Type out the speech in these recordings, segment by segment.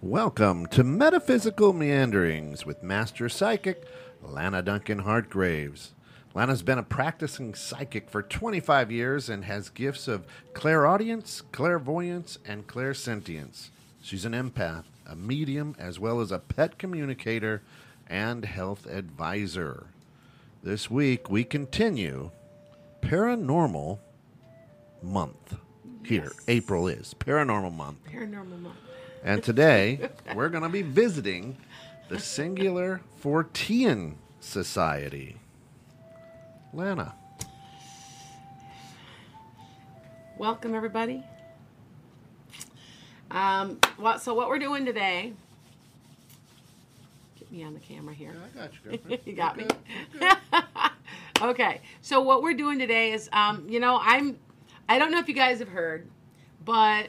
Welcome to Metaphysical Meanderings with Master Psychic Lana Duncan Hartgraves. Lana's been a practicing psychic for 25 years and has gifts of clairaudience, clairvoyance, and clairsentience. She's an empath, a medium, as well as a pet communicator and health advisor. This week we continue Paranormal Month. Here, April is Paranormal Month. Paranormal month. And today we're going to be visiting the Singular Fortean Society. Lana. Welcome everybody. Um, what, so what we're doing today? Get me on the camera here. I got you, girlfriend. you got me. okay. So what we're doing today is, um, you know, I'm, I don't know if you guys have heard, but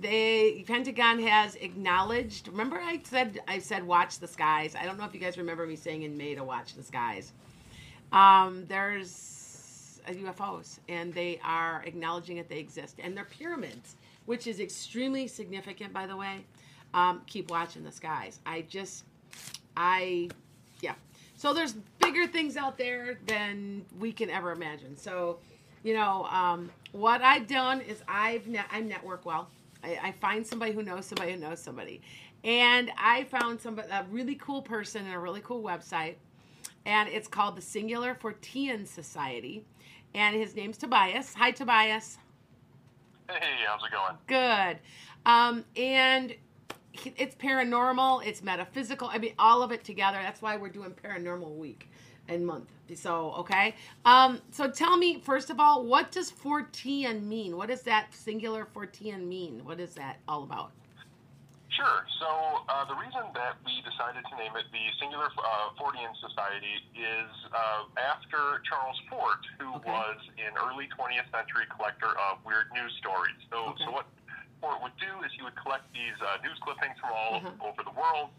they Pentagon has acknowledged. Remember, I said I said watch the skies. I don't know if you guys remember me saying in May to watch the skies. Um, there's UFOs, and they are acknowledging that they exist, and they're pyramids, which is extremely significant, by the way. Um, keep watching the skies. I just, I, yeah. So there's bigger things out there than we can ever imagine. So, you know, um, what I've done is I've net, I network well. I, I find somebody who knows somebody who knows somebody, and I found somebody a really cool person and a really cool website and it's called the Singular Fortean Society. And his name's Tobias. Hi, Tobias. Hey, how's it going? Good. Um, and it's paranormal, it's metaphysical. I mean, all of it together. That's why we're doing Paranormal Week and month. So, okay. Um, so tell me, first of all, what does Fortean mean? What does that Singular Fortean mean? What is that all about? Sure. So uh, the reason that we decided to name it the Singular uh, Fortean Society is uh, after Charles Fort, who Okay. was an early 20th century collector of weird news stories. So, Okay. so what Fort would do is he would collect these uh, news clippings from all Uh-huh. over the world,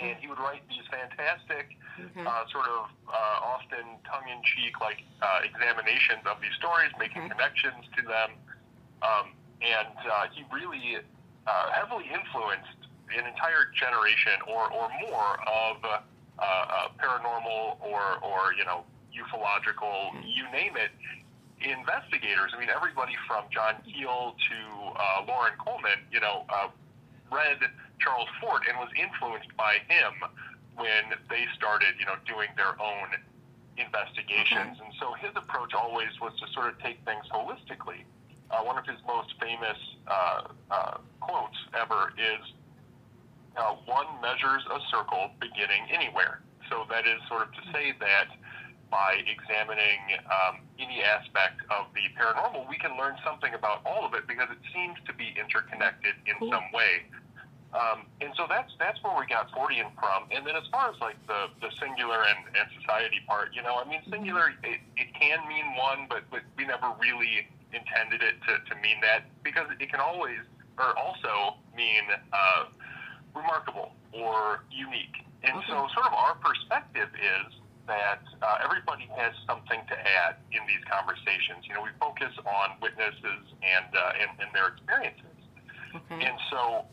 and he would write these fantastic, Okay. uh, sort of uh, often tongue-in-cheek like uh, examinations of these stories, making Okay. connections to them, um, and uh, he really uh, heavily influenced an entire generation or, or more of uh, uh, paranormal or, or you know ufological, you name it, investigators. I mean, everybody from John Keel to uh, Loren Coleman, you know, uh, read Charles Fort and was influenced by him when they started, you know, doing their own investigations. And so his approach always was to sort of take things holistically. Uh, one of his most famous uh, uh, quotes ever is, uh, "One measures a circle beginning anywhere." So that is sort of to say that by examining um, any aspect of the paranormal, we can learn something about all of it because it seems to be interconnected in Cool. some way. Um, and so that's that's where we got Fortean from. And then as far as like the, the singular and, and society part, you know, I mean, singular it, it can mean one, but, but we never really intended it to, to mean that because it can always or also mean uh, remarkable or unique. And so, sort of our perspective is that uh, everybody has something to add in these conversations. You know, we focus on witnesses and uh, and, and their experiences. Okay. And so,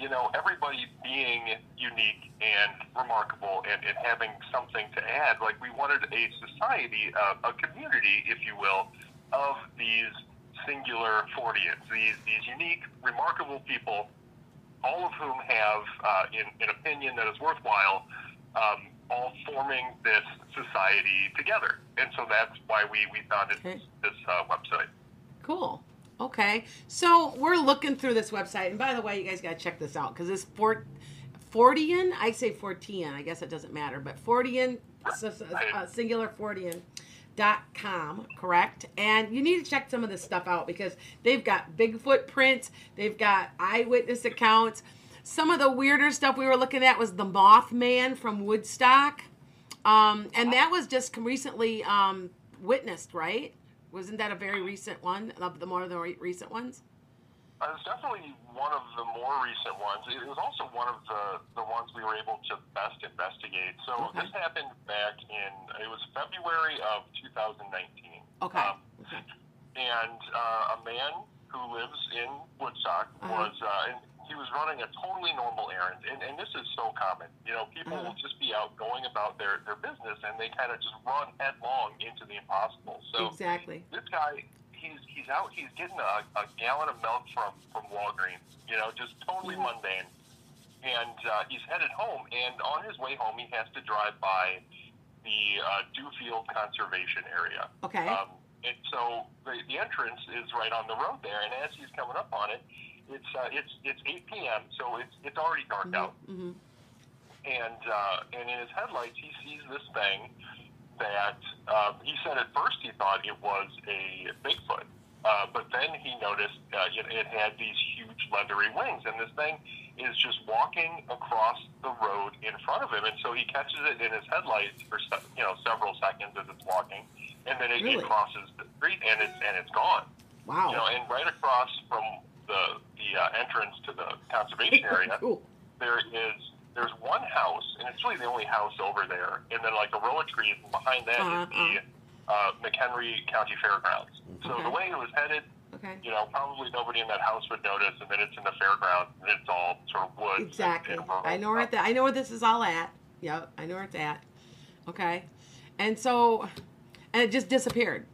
you know, everybody being unique and remarkable and, and having something to add, like we wanted a society, uh, a community, if you will, of these singular Forteans, these, these unique, remarkable people, all of whom have uh, in, an opinion that is worthwhile, um, all forming this society together. And so that's why we, we founded Okay. this, this uh, website. Cool. Okay. So we're looking through this website, and by the way, you guys got to check this out because this Fort Fortean, I say Fortean, I guess it doesn't matter, but so- uh, singular Fortean. Dot com, correct? And you need to check some of this stuff out because they've got Bigfoot prints, they've got eyewitness accounts. Some of the weirder stuff we were looking at was the Mothman from Woodstock. Um, and that was just recently um, witnessed, right? Wasn't that a very recent one of the more of the re- recent ones? Uh, It was definitely one of the more recent ones. It was also one of the, the ones we were able to best investigate. So Okay. this happened back in, it was February of 2019. Okay. Um, okay. and uh, a man who lives in Woodstock Uh-huh. was, uh, he was running a totally normal errand, and, and this is so common. You know, people Uh-huh. will just be out going about their their business, and they kind of just run headlong into the impossible. So exactly. this guy, he's he's out, he's getting a, a gallon of milk from from Walgreens. You know, just totally Mhm. mundane. And uh, he's headed home, and on his way home, he has to drive by the uh, Dufield Conservation Area. Okay. Um, and so the, the entrance is right on the road there, and as he's coming up on it, it's uh, it's it's 8 p.m. So it's it's already dark out, hmm and uh, and in his headlights he sees this thing that um, he said at first he thought it was a Bigfoot, uh, but then he noticed uh, it, it had these huge leathery wings, and this thing is just walking across the road in front of him, and so he catches it in his headlights for se- you know several seconds as it's walking, and then it, Really? it crosses the street and it's and it's gone. Wow. You know, and right across from the the uh, entrance to the conservation area, cool. there is there's one house, and it's really the only house over there, and then like a row of trees, and behind that is Uh-huh, the uh, McHenry County Fairgrounds. So Okay. the way it was headed, Okay. you know, probably nobody in that house would notice, and then it's in the fairgrounds, and it's all sort of woods. Exactly. and rural I know where the, I know where this is all at. Yep, I know where it's at. Okay. And so and it just disappeared.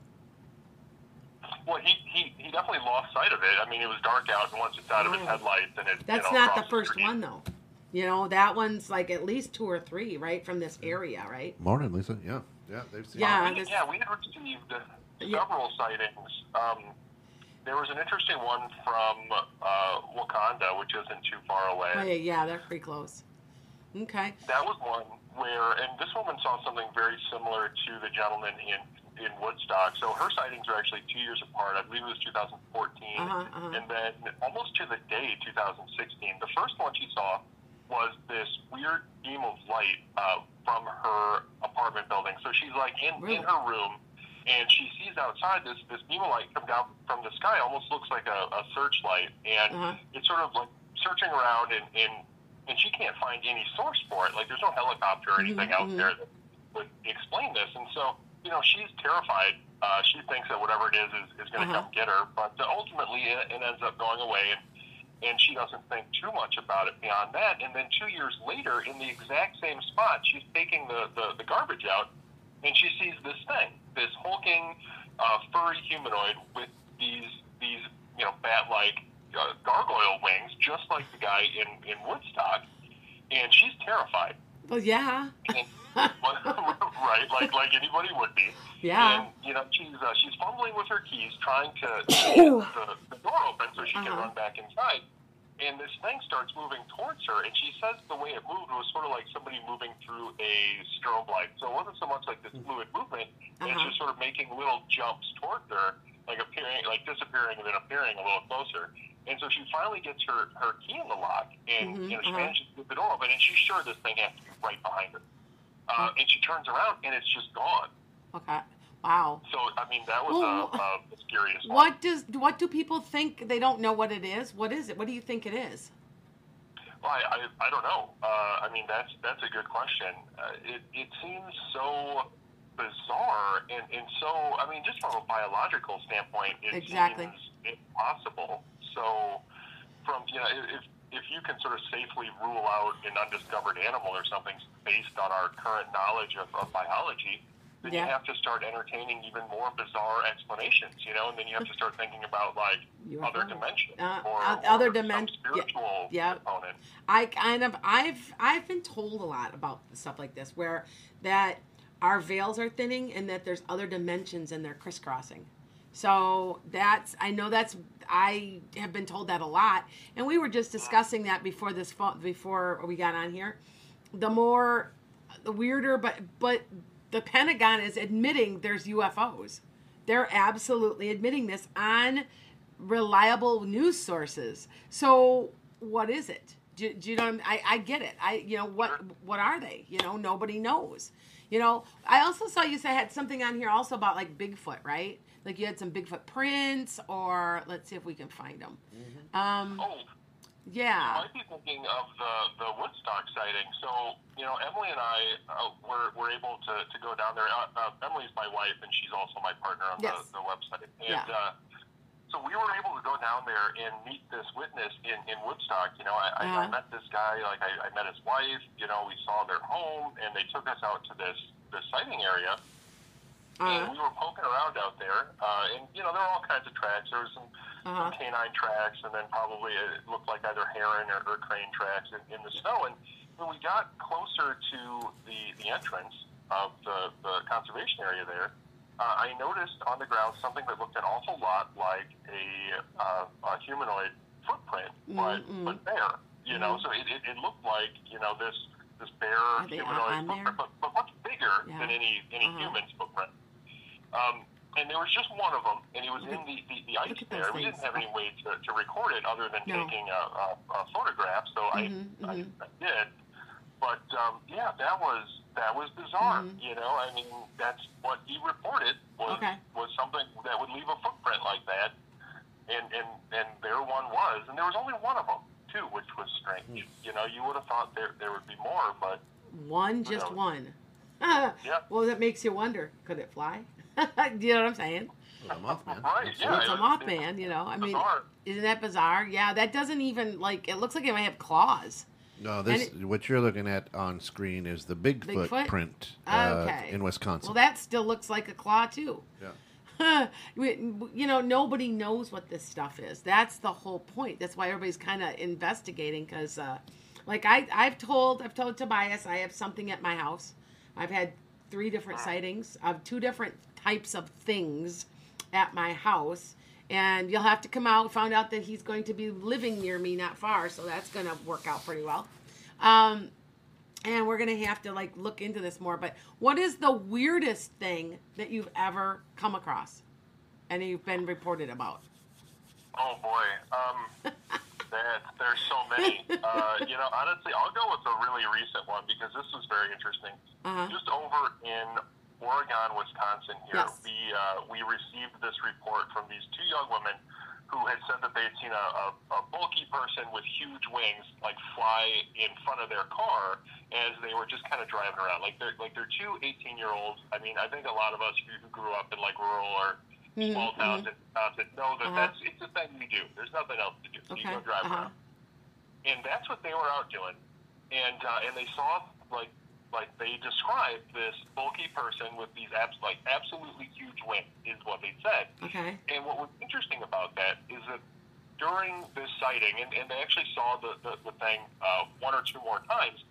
Well, he, he, he definitely lost sight of it. I mean, it was dark out, and once it's out of his Oh. headlights, and it That's you know, not the first street. one though. You know, that one's like at least two or three, right, from this area, right? Morning, Lisa. Yeah, yeah, they've seen. Yeah. We, this- yeah, we had received uh, Yeah. several sightings. Um, there was an interesting one from uh, Wauconda, which isn't too far away. Oh, yeah, yeah, they're pretty close. Okay. That was one where, and this woman saw something very similar to the gentleman in in Woodstock. So her sightings are actually two years apart. I believe it was 2014, Uh-huh, uh-huh. and then almost to the day 2016. The first one she saw was this weird beam of light uh, from her apartment building. So she's like in, Really? in her room, and she sees outside this this beam of light come down from the sky. Almost looks like a, a searchlight, and Uh-huh. it's sort of like searching around and, and and she can't find any source for it. Like there's no helicopter or anything Mhm, out mhm. there that would explain this. And so, you know, she's terrified. Uh, she thinks that whatever it is is, is going to Uh-huh. come get her. But uh, ultimately, it, it ends up going away, and and she doesn't think too much about it beyond that. And then two years later, in the exact same spot, she's taking the the, the garbage out, and she sees this thing, this hulking, uh, furry humanoid with these these you know bat-like uh, gargoyle wings, just like the guy in in Woodstock, and she's terrified. Well, yeah. And, right, like like anybody would be. Yeah. And you know, she's uh, she's fumbling with her keys, trying to get the, the door open so she can Uh-huh. run back inside. And this thing starts moving towards her, and she says the way it moved was sort of like somebody moving through a strobe light. So it wasn't so much like this fluid movement; it's Uh-huh. just sort of making little jumps towards her, like appearing, like disappearing, and then appearing a little closer. And so she finally gets her her key in the lock, and Mhm, you know she uh-huh. manages to get the door open, and she's sure this thing has to be right behind her. Uh, and she turns around, and it's just gone. Okay. Wow. So I mean, that was Well, uh, uh, the scariest one. What does what do people think they don't know what it is? What is it? What do you think it is? Well, I, I, I don't know. Uh, I mean, that's that's a good question. Uh, it it seems so bizarre and, and so. I mean, just from a biological standpoint, it Exactly. seems impossible. So, from you know, if if you can sort of safely rule out an undiscovered animal or something based on our current knowledge of, of biology, then Yeah. you have to start entertaining even more bizarre explanations. You know, and then you have to start thinking about like other dimensions Uh, or, uh, other some dimen- yeah, spiritual yeah. component. I kind of I've I've been told a lot about stuff like this where that our veils are thinning and that there's other dimensions and they're crisscrossing. So that's I know that's I have been told that a lot, and we were just discussing that before this before we got on here. The more, the weirder, but but the Pentagon is admitting there's UFOs. They're absolutely admitting this on reliable news sources. So what is it? Do, do you know? I'm- I I get it. I you know what what are they? You know nobody knows. You know I also saw you say had something on here also about like Bigfoot, right? Like you had some Bigfoot prints, or let's see if we can find them. Um, Oh, you yeah. might be thinking of the, the Woodstock sighting. So, you know, Emily and I uh, were, were able to, to go down there. Uh, uh, Emily's my wife, and she's also my partner on Yes. the, the website. And Yeah. uh, so so we were able to go down there and meet this witness in, in Woodstock. You know, I, I, I met this guy. Like I, I met his wife. You know, we saw their home, and they took us out to this this sighting area. And Uh, we were poking around out there, uh, and you know there were all kinds of tracks. There was some, Uh-huh. some canine tracks, and then probably it looked like either heron or, or crane tracks in, in the snow. And when we got closer to the the entrance of the the conservation area there, uh, I noticed on the ground something that looked an awful lot like a, uh, a humanoid footprint, but Mm-mm. but bare. You know, Mhm. so it, it, it looked like you know this this bare humanoid footprint, but, but much bigger Yeah. than any any Uh-huh. human's footprint. Um, and there was just one of them, and it was Look in the, the, the ice there. those We didn't have any way to, to record it other than No. taking a, a, a photograph, so Mhm, I, I, mhm. I did. But um, yeah, that was that was bizarre. Mhm. You know, I mean, that's what he reported was Okay. was something that would leave a footprint like that, and and and there one was, and there was only one of them too, which was strange. Hmm. You know, you would have thought there there would be more, but one, just knows? one. Yeah. Well, that makes you wonder: could it fly? Do you know what I'm saying? Well, the Mothman. Right, yeah. it's a it- Mothman. You know, I mean, bizarre. isn't that bizarre? Yeah, that doesn't even like. It looks like it might have claws. No, this what you're looking at on screen is the Bigfoot, Bigfoot? print uh, Okay. in Wisconsin. Well, that still looks like a claw too. yeah. You know, nobody knows what this stuff is. That's the whole point. That's why everybody's kind of investigating because, uh, like I, I've told, I've told Tobias, I have something at my house. I've had three different sightings of two different types of things at my house, and you'll have to come out. Found out that he's going to be living near me, not far, so that's going to work out pretty well. Um, and we're gonna have to like look into this more. But what is the weirdest thing that you've ever come across, and you've been reported about? Oh boy, um, that there's so many. Uh, you know, honestly, I'll go with a really recent one because this was very interesting. Uh-huh. Just over in Oregon, Wisconsin, here, Yes. we uh, we received this report from these two young women who had said that they had seen a, a, a bulky person with huge wings like fly in front of their car as they were just kind of driving around. Like they're like they're two 18 year olds. I mean, I think a lot of us who who grew up in like rural or Mhm, small towns in Wisconsin know that Uh-huh. that's it's a thing we do. There's nothing else to do. So you go drive uh-huh. around, and that's what they were out doing. And uh, and they saw like like they described this bulky person with these abs- like absolutely huge wings is what they said. Okay. And what was interesting about that is that during this sighting, and, and they actually saw the, the, the thing uh, one or two more times,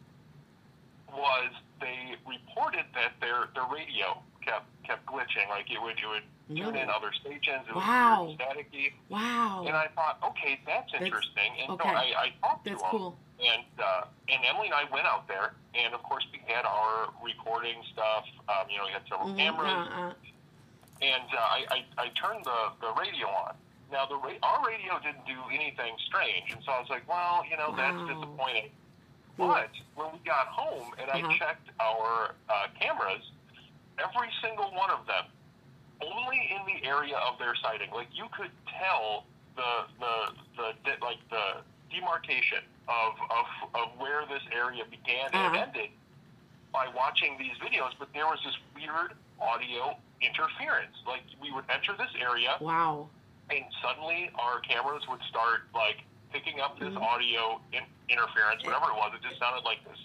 was they reported that their, their radio kept kept glitching. Like it would it would tune in other stations. It was Wow. weird, staticky. Wow. And I thought, okay, that's That's- interesting. And okay. so I, I talked That's to them. And uh, and Emily and I went out there, and of course we had our recording stuff. Um, you know, we had several Mhm, cameras, uh-uh. and uh, I, I I turned the the radio on. Now the ra- our radio didn't do anything strange, and so I was like, well, you know, that's Wow. disappointing. But when we got home and Uh-huh. I checked our uh, cameras, every single one of them, only in the area of their sighting, like you could tell the the the, like the demarcation of, of of where this area began and Uh-huh. ended by watching these videos. But there was this weird audio interference. Like we would enter this area Wow. and suddenly our cameras would start like picking up this Mhm. audio in, interference, whatever it was. It just sounded like this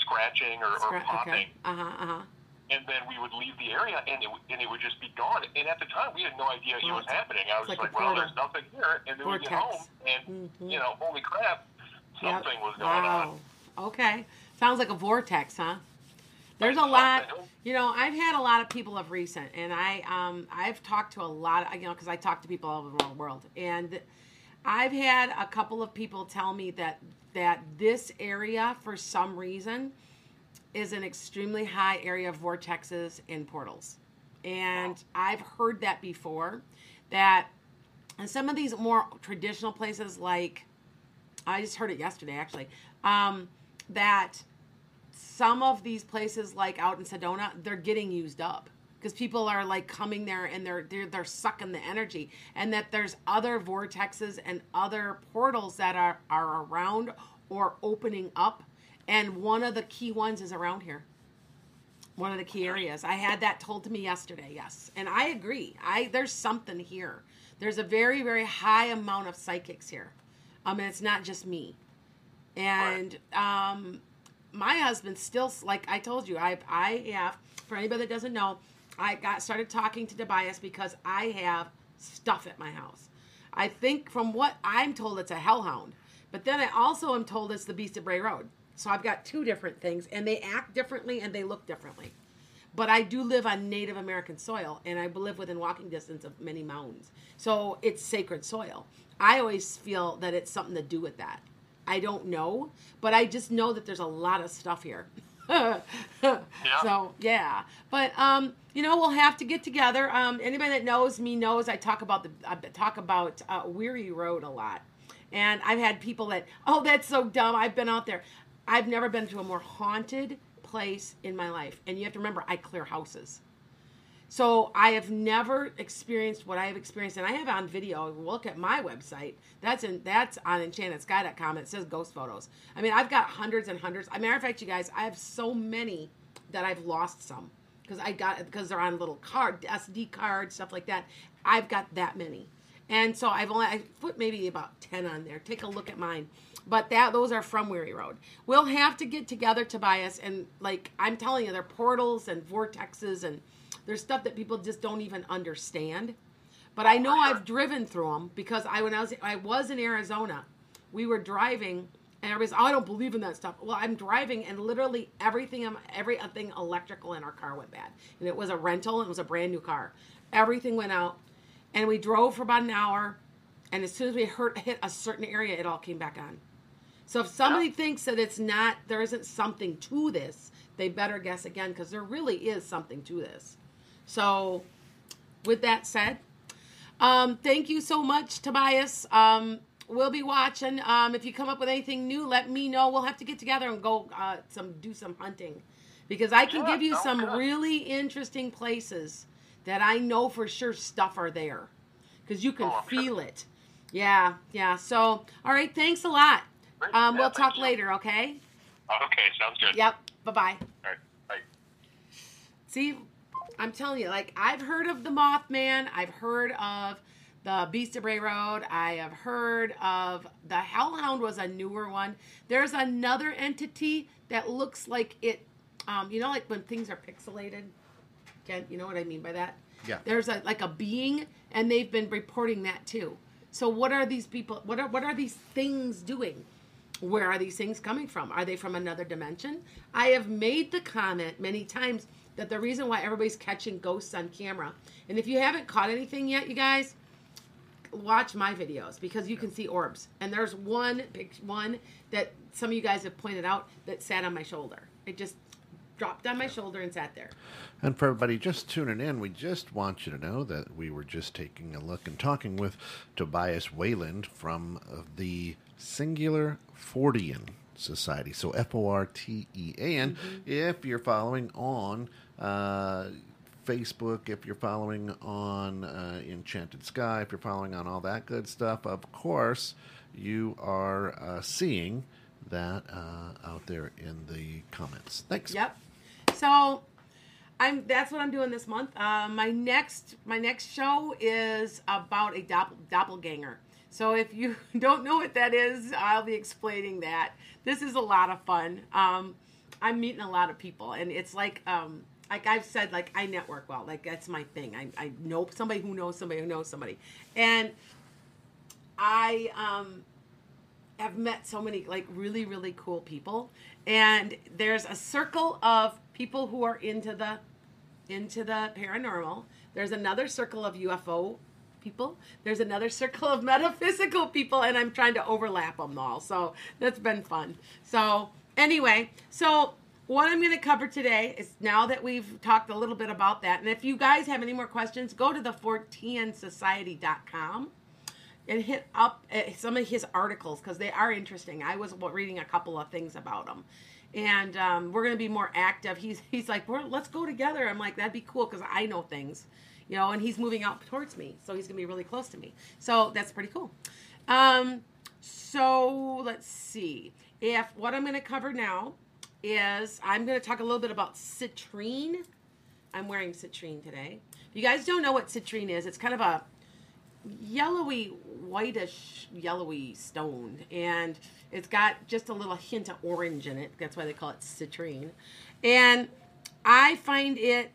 scratching or, or popping, okay. Uh huh. Uh huh. and then we would leave the area and it, would- and it would just be gone. And at the time, we had no idea it Well, was happening. I was like, like well, there's nothing here, and then we get home, Vortex. and Mhm. you know, holy crap, Yep. was going wow. on. Okay. Sounds like a vortex, huh? There's a lot. You know, I've had a lot of people of recent, and I um I've talked to a lot. Of, you know, because I talk to people all over the world, and I've had a couple of people tell me that that this area, for some reason, is an extremely high area of vortexes and portals, and I've heard that before. That in some of these more traditional places, like I just heard it yesterday actually. Um, that some of these places, like out in Sedona, they're getting used up because people are like coming there and they're, they're they're sucking the energy, and that there's other vortexes and other portals that are are around or opening up, and one of the key ones is around here. One of the key areas. I had that told to me yesterday. Yes, and I agree. I there's something here. there's a very very high amount of psychics here. Um, and it's not just me. And um, my husband still, like I told you, I I have for anybody that doesn't know, I got started talking to Tobias because I have stuff at my house. I think from what I'm told, it's a hellhound, but then I also am told it's the Beast of Bray Road. So I've got two different things, and they act differently and they look differently. But I do live on Native American soil, and I live within walking distance of many mountains. So it's sacred soil. I always feel that it's something to do with that. I don't know, but I just know that there's a lot of stuff here. yeah. So yeah, but um, you know we'll have to get together. Um, anybody that knows me knows I talk about the I talk about uh, Weary Road a lot, and I've had people that oh that's so dumb. I've been out there. I've never been to a more haunted place in my life, and you have to remember I clear houses. So I have never experienced what I have experienced, and I have on video. Look at my website. That's in that's on enchantedsky.com. It says ghost photos. I mean, I've got hundreds and hundreds. As a matter of fact, you guys, I have so many that I've lost some because I got because they're on little card SD cards, stuff like that. I've got that many, and so I've only I put maybe about ten on there. Take a look at mine. But that those are from Weary Road. We'll have to get together, Tobias, and like I'm telling you, they're portals and vortexes and there's stuff that people just don't even understand. But I know I've driven through them because I when I was I was in Arizona, we were driving and everybody's oh, I don't believe in that stuff. Well, I'm driving and literally everything um, everything electrical in our car went bad. And it was a rental, it was a brand new car. Everything went out and we drove for about an hour and as soon as we hurt, hit a certain area it all came back on. So if somebody yeah. thinks that it's not there isn't something to this, they better guess again because there really is something to this. So, with that said, um, thank you so much, Tobias. Um, we'll be watching. Um, if you come up with anything new, let me know. We'll have to get together and go uh, some do some hunting because I can give you some good. really interesting places that I know for sure stuff are there because you can oh, feel sure. it. Yeah, yeah. So, all right. Thanks a lot. Um, yeah, we'll talk you. later. Okay. Okay. Sounds good. Yep. Bye bye. All right. Bye. See, I'm telling you, like I've heard of the Mothman, I've heard of the Beast of Bray Road, I have heard of the Hellhound was a newer one. There's another entity that looks like it, um, you know, like when things are pixelated. Ken, you know what I mean by that? Yeah. There's a like a being, and they've been reporting that too. So what are these people? What are what are these things doing? Where are these things coming from? Are they from another dimension? I have made the comment many times that the reason why everybody's catching ghosts on camera, and if you haven't caught anything yet, you guys, watch my videos because you can see orbs. And there's one one that some of you guys have pointed out that sat on my shoulder. It just dropped on my shoulder and sat there. And for everybody just tuning in, we just want you to know that we were just taking a look and talking with Tobias Wayland from the Singular Fortean Society. So F O R T E A N. Mm-hmm. If you're following on uh, Facebook, if you're following on uh, Enchanted Sky, if you're following on all that good stuff, of course, you are uh, seeing that uh, out there in the comments. Thanks. Yep. So I'm that's what I'm doing this month. Uh, my next my next show is about a doppel, doppelganger. So if you don't know what that is, I'll be explaining that. This is a lot of fun. Um, I'm meeting a lot of people, and it's like um, like I've said, like I network well. Like that's my thing. I, I know somebody who knows somebody who knows somebody, and I um, have met so many like really really cool people. And there's a circle of people who are into the into the paranormal. There's another circle of UFO people. There's another circle of metaphysical people, and I'm trying to overlap them all. So that's been fun. So anyway, so what I'm going to cover today is now that we've talked a little bit about that, and if you guys have any more questions, go to the forteansociety.com and hit up eh, some of his articles because they are interesting. I was reading a couple of things about them. And um, we're going to be more active. He's he's like, well, let's go together. I'm like, that'd be cool because I know things, you know. And he's moving out towards me, so he's going to be really close to me. So that's pretty cool. Um, so let's see if what I'm going to cover now is I'm going to talk a little bit about citrine. I'm wearing citrine today. If you guys don't know what citrine is, it's kind of a yellowy, whitish, yellowy stone, and it's got just a little hint of orange in it. That's why they call it citrine. And I find it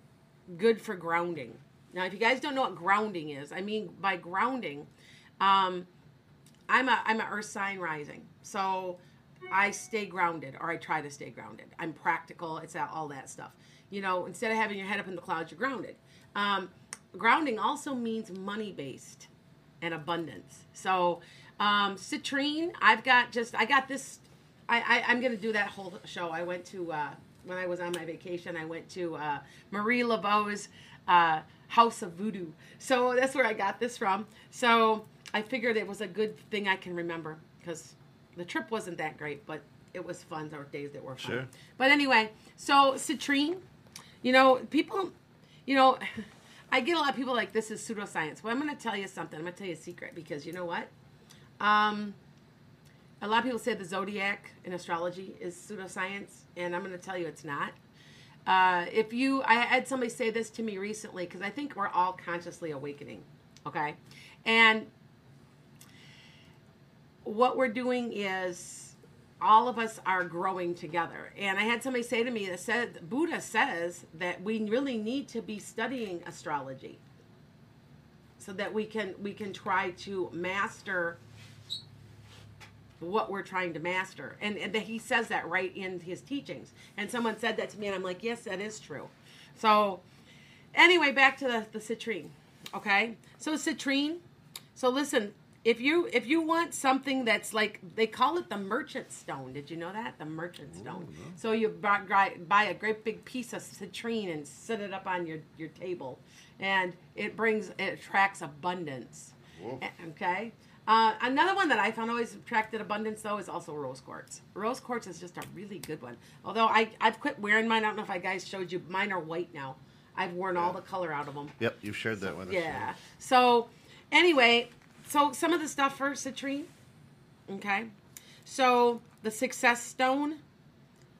good for grounding. Now, if you guys don't know what grounding is, I mean by grounding, um, I'm a I'm a Earth sign rising, so I stay grounded, or I try to stay grounded. I'm practical. It's all that stuff. You know, instead of having your head up in the clouds, you're grounded. Um, grounding also means money based and abundance. So, um, citrine, I've got just I got this. I, I I'm gonna do that whole show. I went to uh, when I was on my vacation. I went to uh, Marie Laveau's uh, House of Voodoo. So that's where I got this from. So I figured it was a good thing I can remember because the trip wasn't that great, but it was fun. There were days that were fun. Sure. But anyway, so citrine, you know, people, you know, I get a lot of people like this is pseudoscience. Well, I'm going to tell you something. I'm going to tell you a secret because you know what? Um, a lot of people say the zodiac in astrology is pseudoscience, and I'm going to tell you it's not. Uh, if you, I had somebody say this to me recently because I think we're all consciously awakening, okay? And what we're doing is all of us are growing together. And I had somebody say to me that said Buddha says that we really need to be studying astrology so that we can we can try to master what we're trying to master. And, and that he says that right in his teachings. And someone said that to me and I'm like, "Yes, that is true." So anyway, back to the, the citrine. Okay? So citrine. So listen, if you if you want something that's like they call it the merchant stone did you know that the merchant stone so you buy, buy a great big piece of citrine and set it up on your your table and it brings it attracts abundance Whoa. Okay uh, another one that I found always attracted abundance though is also rose quartz. Rose quartz is just a really good one. Although I I've quit wearing mine. I don't know if I guys showed you. Mine are white now. I've worn all the color out of them. Yep, you've shared that with us. Yeah. So, anyway, so some of the stuff for citrine. Okay. So the success stone.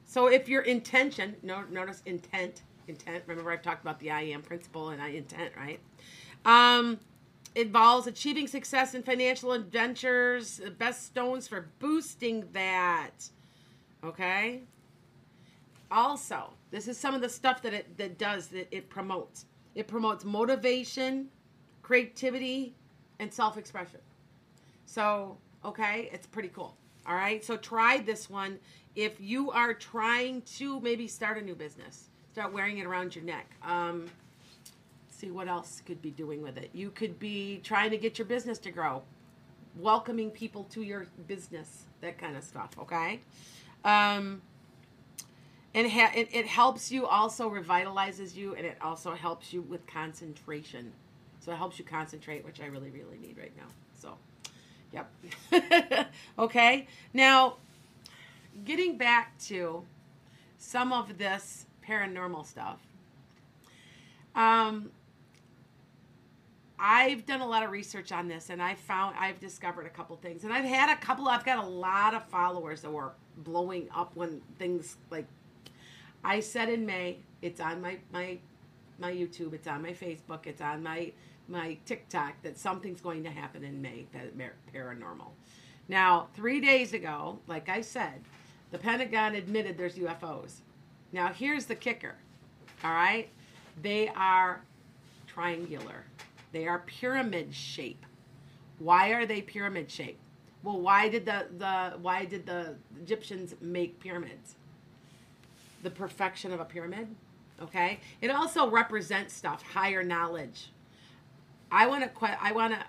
So if your intention, no, notice intent, intent. Remember I've talked about the I am principle and I intent, right? Um, involves achieving success in financial adventures. The best stones for boosting that. Okay. Also, this is some of the stuff that it that does that it promotes. It promotes motivation, creativity, and self-expression. So, okay, it's pretty cool. All right. So try this one if you are trying to maybe start a new business. Start wearing it around your neck. Um, see what else could be doing with it. You could be trying to get your business to grow, welcoming people to your business, that kind of stuff. Okay. Um, and ha- it, it helps you also revitalizes you and it also helps you with concentration so it helps you concentrate which i really really need right now so yep okay now getting back to some of this paranormal stuff um I've done a lot of research on this and I found I've discovered a couple things. And I've had a couple I've got a lot of followers that were blowing up when things like I said in May, it's on my my my YouTube, it's on my Facebook, it's on my my TikTok that something's going to happen in May that paranormal. Now, 3 days ago, like I said, the Pentagon admitted there's UFOs. Now, here's the kicker. All right? They are triangular. They are pyramid shape. Why are they pyramid shape? Well, why did the, the why did the Egyptians make pyramids? The perfection of a pyramid. Okay. It also represents stuff, higher knowledge. I want to. I want to.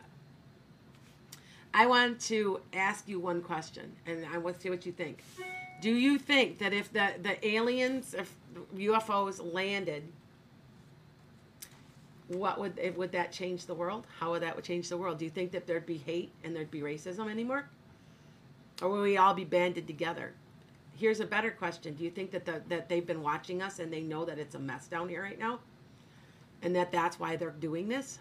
I want to ask you one question, and I want to see what you think. Do you think that if the the aliens, if UFOs landed, what would if, would that change the world? How would that would change the world? Do you think that there'd be hate and there'd be racism anymore, or will we all be banded together? Here's a better question: Do you think that the, that they've been watching us and they know that it's a mess down here right now, and that that's why they're doing this?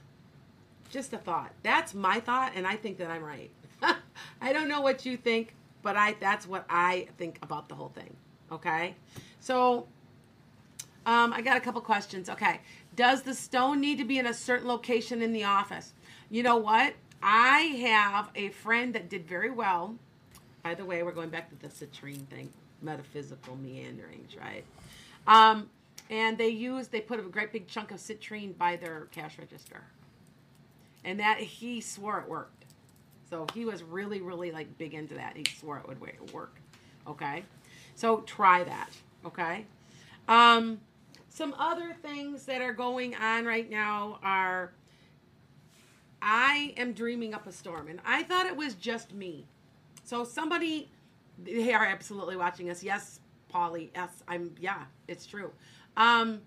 Just a thought. That's my thought, and I think that I'm right. I don't know what you think, but I that's what I think about the whole thing. Okay, so um, I got a couple questions. Okay. Does the stone need to be in a certain location in the office? You know what? I have a friend that did very well. By the way, we're going back to the citrine thing, metaphysical meanderings, right? Um, and they used they put a great big chunk of citrine by their cash register, and that he swore it worked. So he was really, really like big into that. He swore it would work. Okay, so try that. Okay. Um, some other things that are going on right now are I am dreaming up a storm, and I thought it was just me. So somebody, they are absolutely watching us. Yes, Polly. Yes, I'm. Yeah, it's true. Um,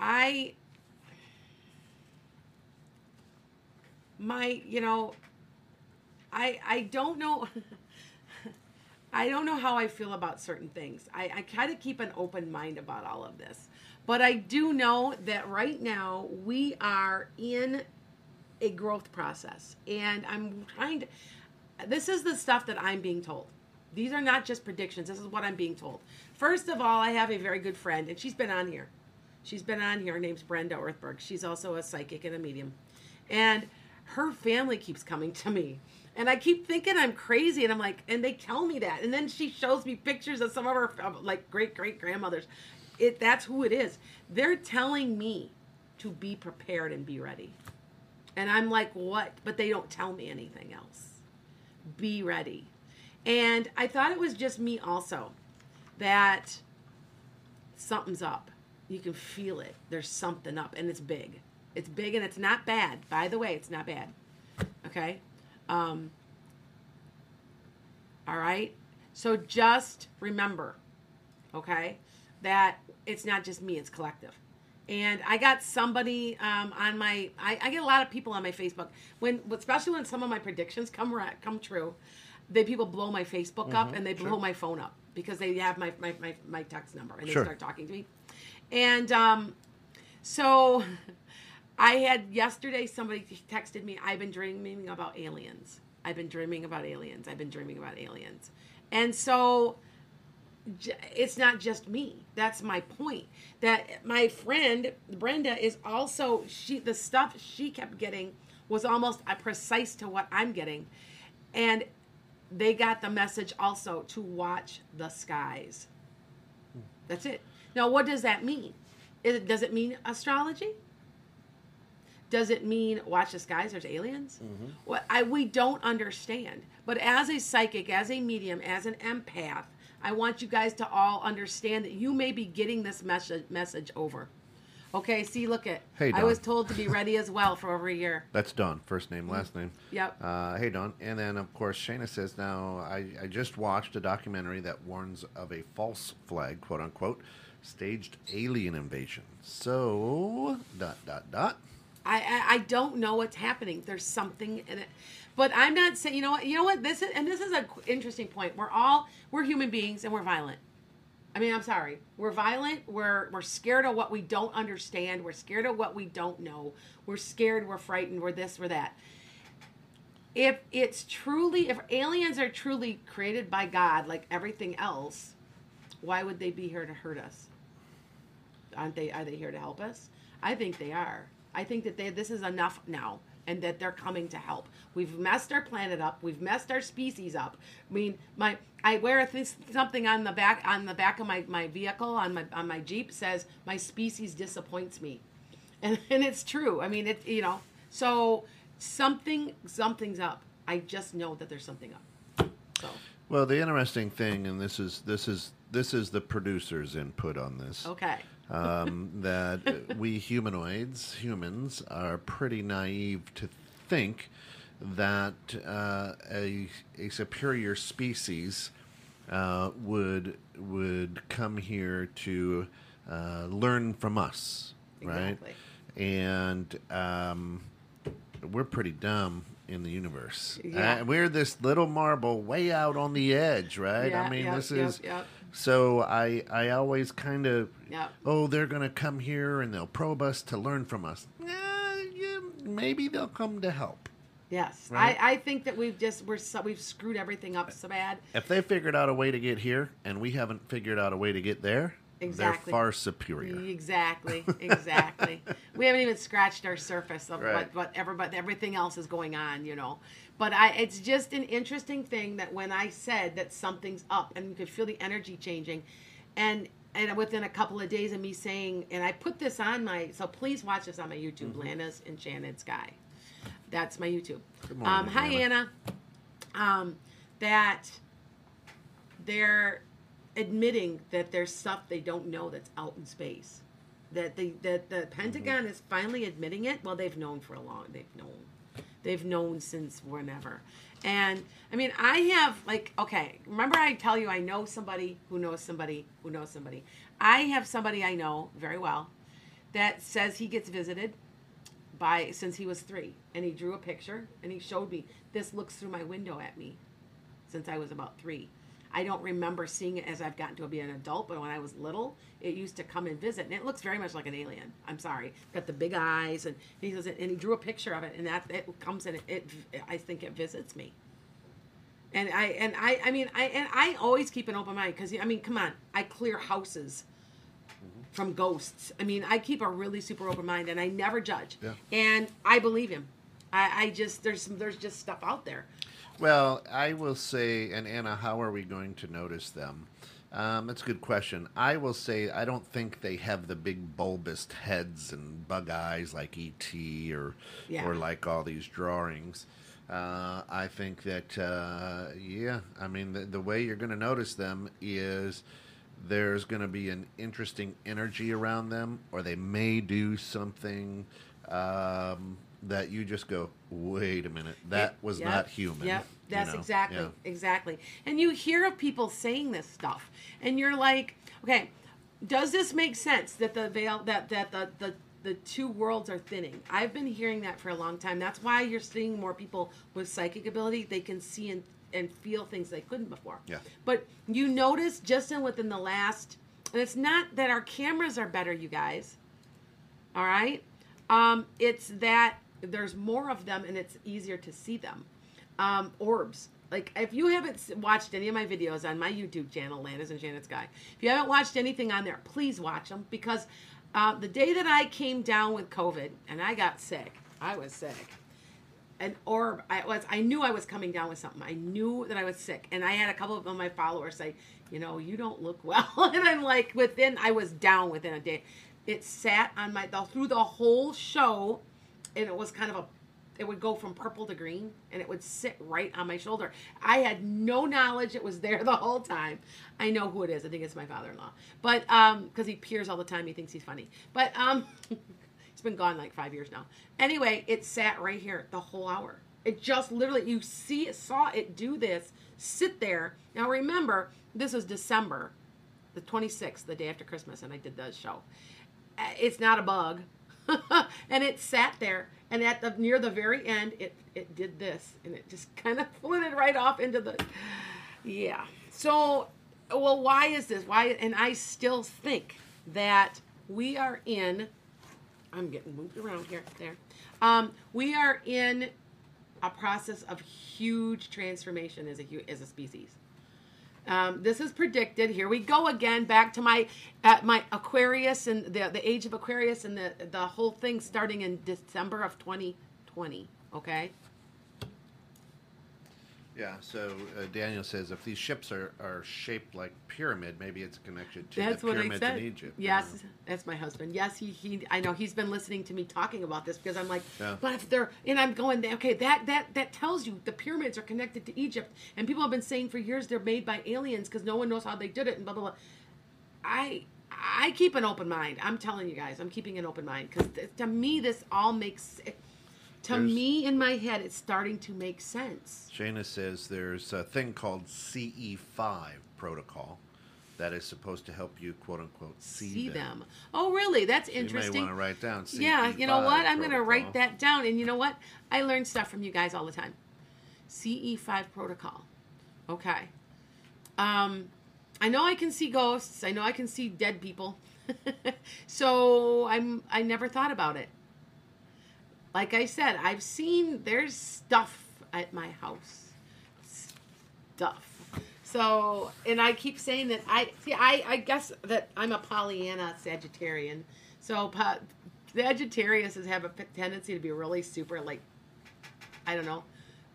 I, my, you know, I I don't know. I don't know how I feel about certain things. I, I kind of keep an open mind about all of this. But I do know that right now we are in a growth process. And I'm trying to, this is the stuff that I'm being told. These are not just predictions. This is what I'm being told. First of all, I have a very good friend, and she's been on here. She's been on here. Her name's Brenda Orthberg. She's also a psychic and a medium. And her family keeps coming to me. And I keep thinking I'm crazy, and I'm like, and they tell me that, and then she shows me pictures of some of her like great great grandmothers. It that's who it is. They're telling me to be prepared and be ready, and I'm like, what? But they don't tell me anything else. Be ready, and I thought it was just me also, that something's up. You can feel it. There's something up, and it's big. It's big, and it's not bad. By the way, it's not bad. Okay. Um, all right. So just remember, okay, that it's not just me, it's collective. And I got somebody um, on my, I, I get a lot of people on my Facebook when, especially when some of my predictions come come true, they people blow my Facebook up and they blow my phone up because they have my, my, my, my text number and they start talking to me. And um, so I had yesterday somebody texted me, I've been dreaming about aliens. I've been dreaming about aliens. I've been dreaming about aliens. And so j- it's not just me. That's my point. That my friend Brenda is also she the stuff she kept getting was almost uh, precise to what I'm getting. And they got the message also to watch the skies. That's it. Now, what does that mean? Is it, does it mean astrology? Does it mean watch the skies? There's aliens. What I we don't understand. But as a psychic, as a medium, as an empath, I want you guys to all understand that you may be getting this message message over. Okay. See, look at. Hey, Don. I was told to be ready as well for over a year. That's Dawn. First name, last name. Yep. Uh, hey, Don. And then, of course, Shayna says, now, I, I just watched a documentary that warns of a false flag, quote unquote, staged alien invasion. So. I, don't know what's happening. There's something in it, but I'm not saying. You know what? You know what? This is and this is an interesting point. We're all we're human beings and we're violent. I mean, I'm sorry. We're violent. We're we're scared of what we don't understand. We're scared of what we don't know. We're scared. We're frightened. We're this. We're that. If it's truly, if aliens are truly created by God, like everything else, why would they be here to hurt us? aren't they are they here to help us i think they are i think that they this is enough now and that they're coming to help. We've messed our planet up. We've messed our species up. I mean my i wear a th- something on the back on the back of my, my vehicle on my on my jeep says my species disappoints me. And, and it's true. I mean it you know so something something's up. I just know that there's something up. So. Well, the interesting thing, and this is this is this is the producer's input on this. okay um, that uh, we humanoids, humans, are pretty naive to think that uh, a, a superior species uh, would would come here to uh, learn from us, right? Exactly. And um, we're pretty dumb in the universe. Yeah. Uh, we're this little marble way out on the edge, right? Yeah, I mean, yep, this yep, is yep. So I I always kind of Yep. oh they're gonna come here and they'll probe us to learn from us. Nah, yeah, maybe they'll come to help. Yes, Right? I, I think that we've just we're so, we've screwed everything up so bad. If they figured out a way to get here and we haven't figured out a way to get there, Exactly. They're far superior. Exactly, exactly. we haven't even scratched our surface of Right. what, what everybody, everything else is going on, you know. But I, it's just an interesting thing that when I said that something's up, and you could feel the energy changing, and and within a couple of days of me saying, and I put this on my, so please watch this on my YouTube, Lana's Enchanted Sky. That's my YouTube. Mm-hmm. Good morning, um, hi Anna. Anna. Um, that they're admitting that there's stuff they don't know that's out in space. That the that the Pentagon is finally admitting it. Well, they've known for a long. They've known. They've known since whenever. And I mean, I have like okay. Remember, I tell you, I know somebody who knows somebody who knows somebody. I have somebody I know very well that says he gets visited by since he was three, and he drew a picture and he showed me this looks through my window at me since I was about three. I don't remember seeing it as I've gotten to be an adult, but when I was little, it used to come and visit, and it looks very much like an alien. I'm sorry, got the big eyes, and he says, and he drew a picture of it, and that it comes and it, it I think it visits me. And I and I I mean I and I always keep an open mind because I mean come on I clear houses mm-hmm. from ghosts. I mean I keep a really super open mind and I never judge. Yeah. And I believe him. I, I just there's there's just stuff out there. Well, I will say, and Anna, how are we going to notice them? Um, that's a good question. I will say I don't think they have the big bulbous heads and bug eyes like ET or Yeah. or like all these drawings. Uh, I think that uh, yeah, I mean the, the way you're going to notice them is there's going to be an interesting energy around them, or they may do something um, that you just go, wait a minute, that was Yep, not human. Yep, you that's know? exactly Yeah. exactly. And you hear of people saying this stuff, and you're like, okay, does this make sense that the veil that that the the the two worlds are thinning? I've been hearing that for a long time. That's why you're seeing more people with psychic ability. They can see and and feel things they couldn't before. Yeah. But you notice just in within the last, and it's not that our cameras are better, you guys. All right. Um, it's that there's more of them and it's easier to see them. Um, orbs. Like if you haven't watched any of my videos on my YouTube channel, Landis and Janet Guy, if you haven't watched anything on there, please watch them because uh, the day that I came down with COVID and I got sick, I was sick an orb. I was. I knew I was coming down with something. I knew that I was sick, and I had a couple of my followers say, "You know, you don't look well." and I'm like, within, I was down within a day. It sat on my the, through the whole show, and it was kind of a. It would go from purple to green, and it would sit right on my shoulder. I had no knowledge it was there the whole time. I know who it is. I think it's my father-in-law, but um, because he peers all the time, he thinks he's funny. But um. It's been gone like five years now. Anyway, it sat right here the whole hour. It just literally, you see, it, saw it do this, sit there. Now remember, this was December, the 26th, the day after Christmas, and I did the show. Uh, It's not a bug, and it sat there. And at the near the very end, it it did this, and it just kind of flitted right off into the, yeah. So, well, why is this? Why? And I still think that we are in I'm getting moved around here. There. Um, we are in a process of huge transformation as a as a species. Um, this is predicted. Here we go again. Back to my uh, my Aquarius and the the age of Aquarius and the the whole thing starting in December of 2020. Okay. Yeah, so uh, Daniel says if these ships are, are shaped like pyramid, maybe it's connected to That's the what I pyramids said. in Egypt. you Yes, know? that's my husband. Yes, he, he I know he's been listening to me talking about this because I'm like, Yeah. but if they're and I'm going, okay, that that that tells you the pyramids are connected to Egypt, and people have been saying for years they're made by aliens because no one knows how they did it and blah blah blah. I I keep an open mind. I'm telling you guys, I'm keeping an open mind because to me this all makes. To There's- me, in my head, it's starting to make sense. Shayna says there's a thing called CE5 protocol that is supposed to help you, quote unquote, see, See them. them. Oh, really? That's So you may interesting. want to write down CE5 Yeah, you know what? I'm going to write that down. And you know what? I learn stuff from you guys all the time. CE5 protocol. Okay. Um, I know I can see ghosts. I know I can see dead people. so I'm I never thought about it. Like I said, I've seen there's stuff at my house. Stuff. So, and I keep saying that I see. I I guess that I'm a Pollyanna Sagittarian. So, pa- Sagittarius have a tendency to be really super like, I don't know,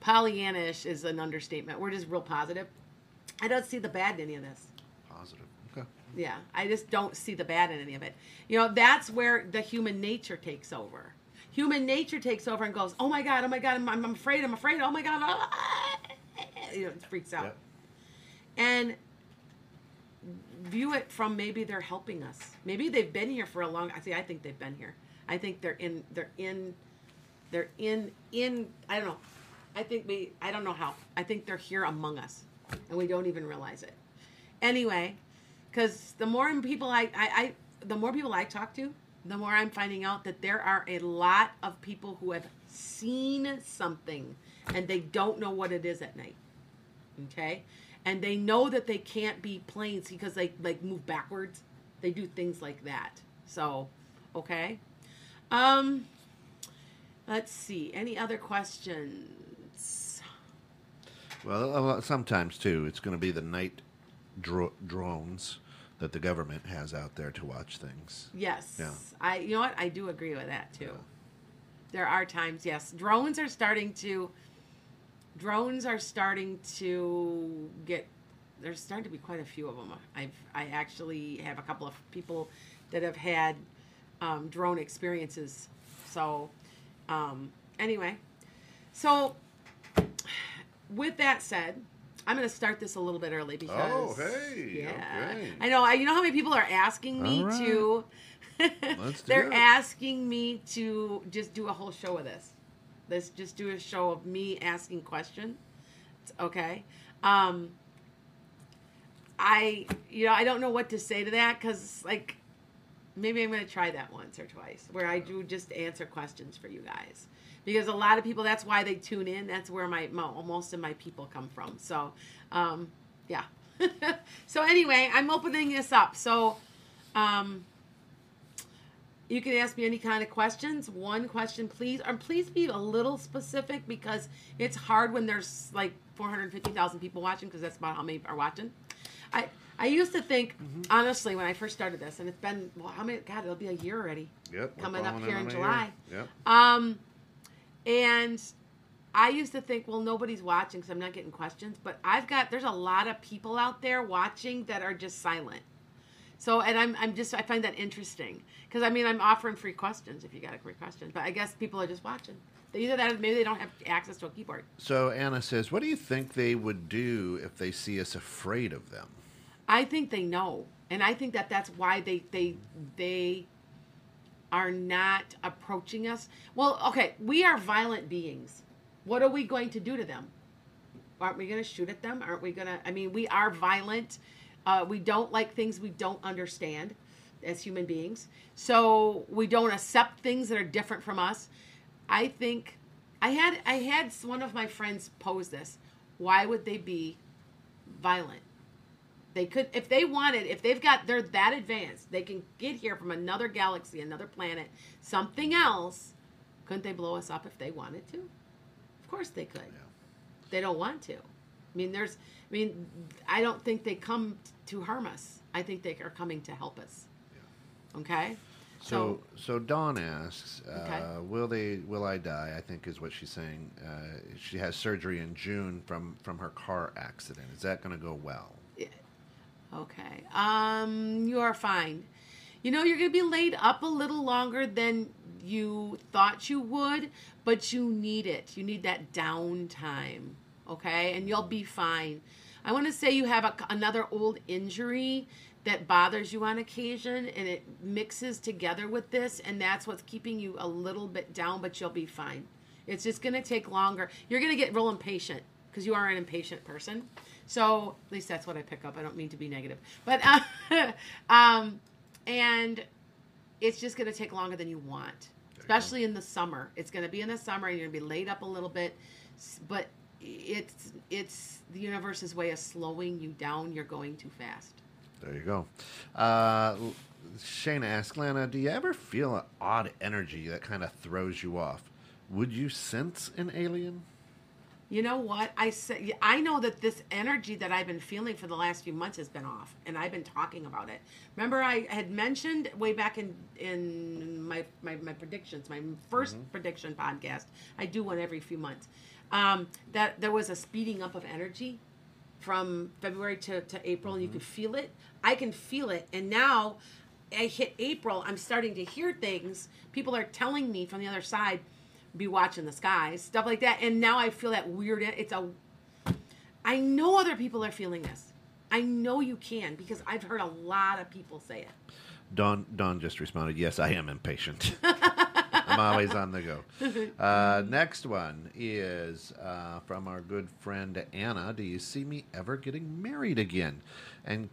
Pollyannish is an understatement. We're just real positive. I don't see the bad in any of this. Positive. Okay. Yeah, I just don't see the bad in any of it. You know, that's where the human nature takes over. Human nature takes over and goes, "Oh my god, oh my god, I'm, I'm afraid, I'm afraid, oh my god," ah!" you know, it freaks out. Yep. And view it from maybe they're helping us. Maybe they've been here for a long. I see. I think they've been here. I think they're in. They're in. They're in. In. I don't know. I think we. I don't know how. I think they're here among us, and we don't even realize it. Anyway, because the more people I, I, I, the more people I talk to, the more I'm finding out that there are a lot of people who have seen something and they don't know what it is at night. Okay, and they know that they can't be planes because they like move backwards. They do things like that. So, okay. Um, let's see. Any other questions? Well, sometimes too, it's going to be the night dro- drones that the government has out there to watch things. Yes. Yeah. I you know what? I do agree with that too. There are times, yes. Drones are starting to drones are starting to get there's starting to be quite a few of them. I've I actually have a couple of people that have had um, drone experiences. So um, anyway, so with that said, I'm going to start this a little bit early because Oh, hey, yeah, okay. I know. I, you know how many people are asking me right. to. Let's do They're it. asking me to just do a whole show of this. Let's just do a show of me asking questions. Okay. Um, I, you know, I don't know what to say to that because, like, maybe I'm going to try that once or twice where I do just answer questions for you guys. Because a lot of people, that's why they tune in. That's where my, mo most of my people come from. So, um, yeah. so anyway, I'm opening this up. So, um, you can ask me any kind of questions. One question, please, or please be a little specific because it's hard when there's like 450,000 people watching because that's about how many are watching. I I used to think honestly when I first started this, and it's been well, how many? God, it'll be a year already. Yep. Coming up here in July. Yep. Um, and I used to think, well, nobody's watching because I'm not getting questions. But I've got there's a lot of people out there watching that are just silent. So, and I'm I'm just I find that interesting because I mean I'm offering free questions if you got a free question, but I guess people are just watching. They either that or maybe they don't have access to a keyboard. So Anna says, "What do you think they would do if they see us afraid of them?" I think they know, and I think that that's why they they they are not approaching us. Well, okay, we are violent beings. What are we going to do to them? Aren't we going to shoot at them? Aren't we going to? I mean, we are violent. Uh, we don't like things we don't understand as human beings. So we don't accept things that are different from us. I think I had I had one of my friends pose this. Why would they be violent? They could, if they wanted, if they've got, they're that advanced, they can get here from another galaxy, another planet, something else. Couldn't they blow us up if they wanted to? Of course they could. They don't want to. I mean, there's, I mean, I don't think they come to harm us. I think they are coming to help us. Okay. So, so Dawn asks, uh, Okay. "Will they? Will I die?" I think is what she's saying. Uh, she has surgery in June from from her car accident. Is that going to go well? Okay. Um, you are fine. You know, you're going to be laid up a little longer than you thought you would, but you need it. You need that downtime. Okay? And you'll be fine. I want to say you have a, another old injury that bothers you on occasion and it mixes together with this, and that's what's keeping you a little bit down, but you'll be fine. It's just going to take longer. You're going to get real impatient because you are an impatient person. So at least that's what I pick up. I don't mean to be negative, but uh, um, and it's just going to take longer than you want, especially in the summer. It's going to be in the summer. and You're going to be laid up a little bit, but it's it's the universe's way of slowing you down. You're going too fast. There you go. Uh, Shayna asks, Lana, do you ever feel an odd energy that kind of throws you off? Would you sense an alien? You know what? I said i know that this energy that i've been feeling for the last few months has been off and i've been talking about it. Remember i had mentioned way back in in my my, my predictions my 1st prediction podcast i do one every few months um, that there was a speeding up of energy from february to, to april and you could feel it. I can feel it and now i hit april i'm starting to hear things. People are telling me from the other side be watching the skies, stuff like that. And now I feel that weird. It's a. I know other people are feeling this. I know you can because I've heard a lot of people say it. Dawn Dawn just responded, Yes, I am impatient. I'm always on the go. Uh, next one is uh, from our good friend Anna. Do you see me ever getting married again? And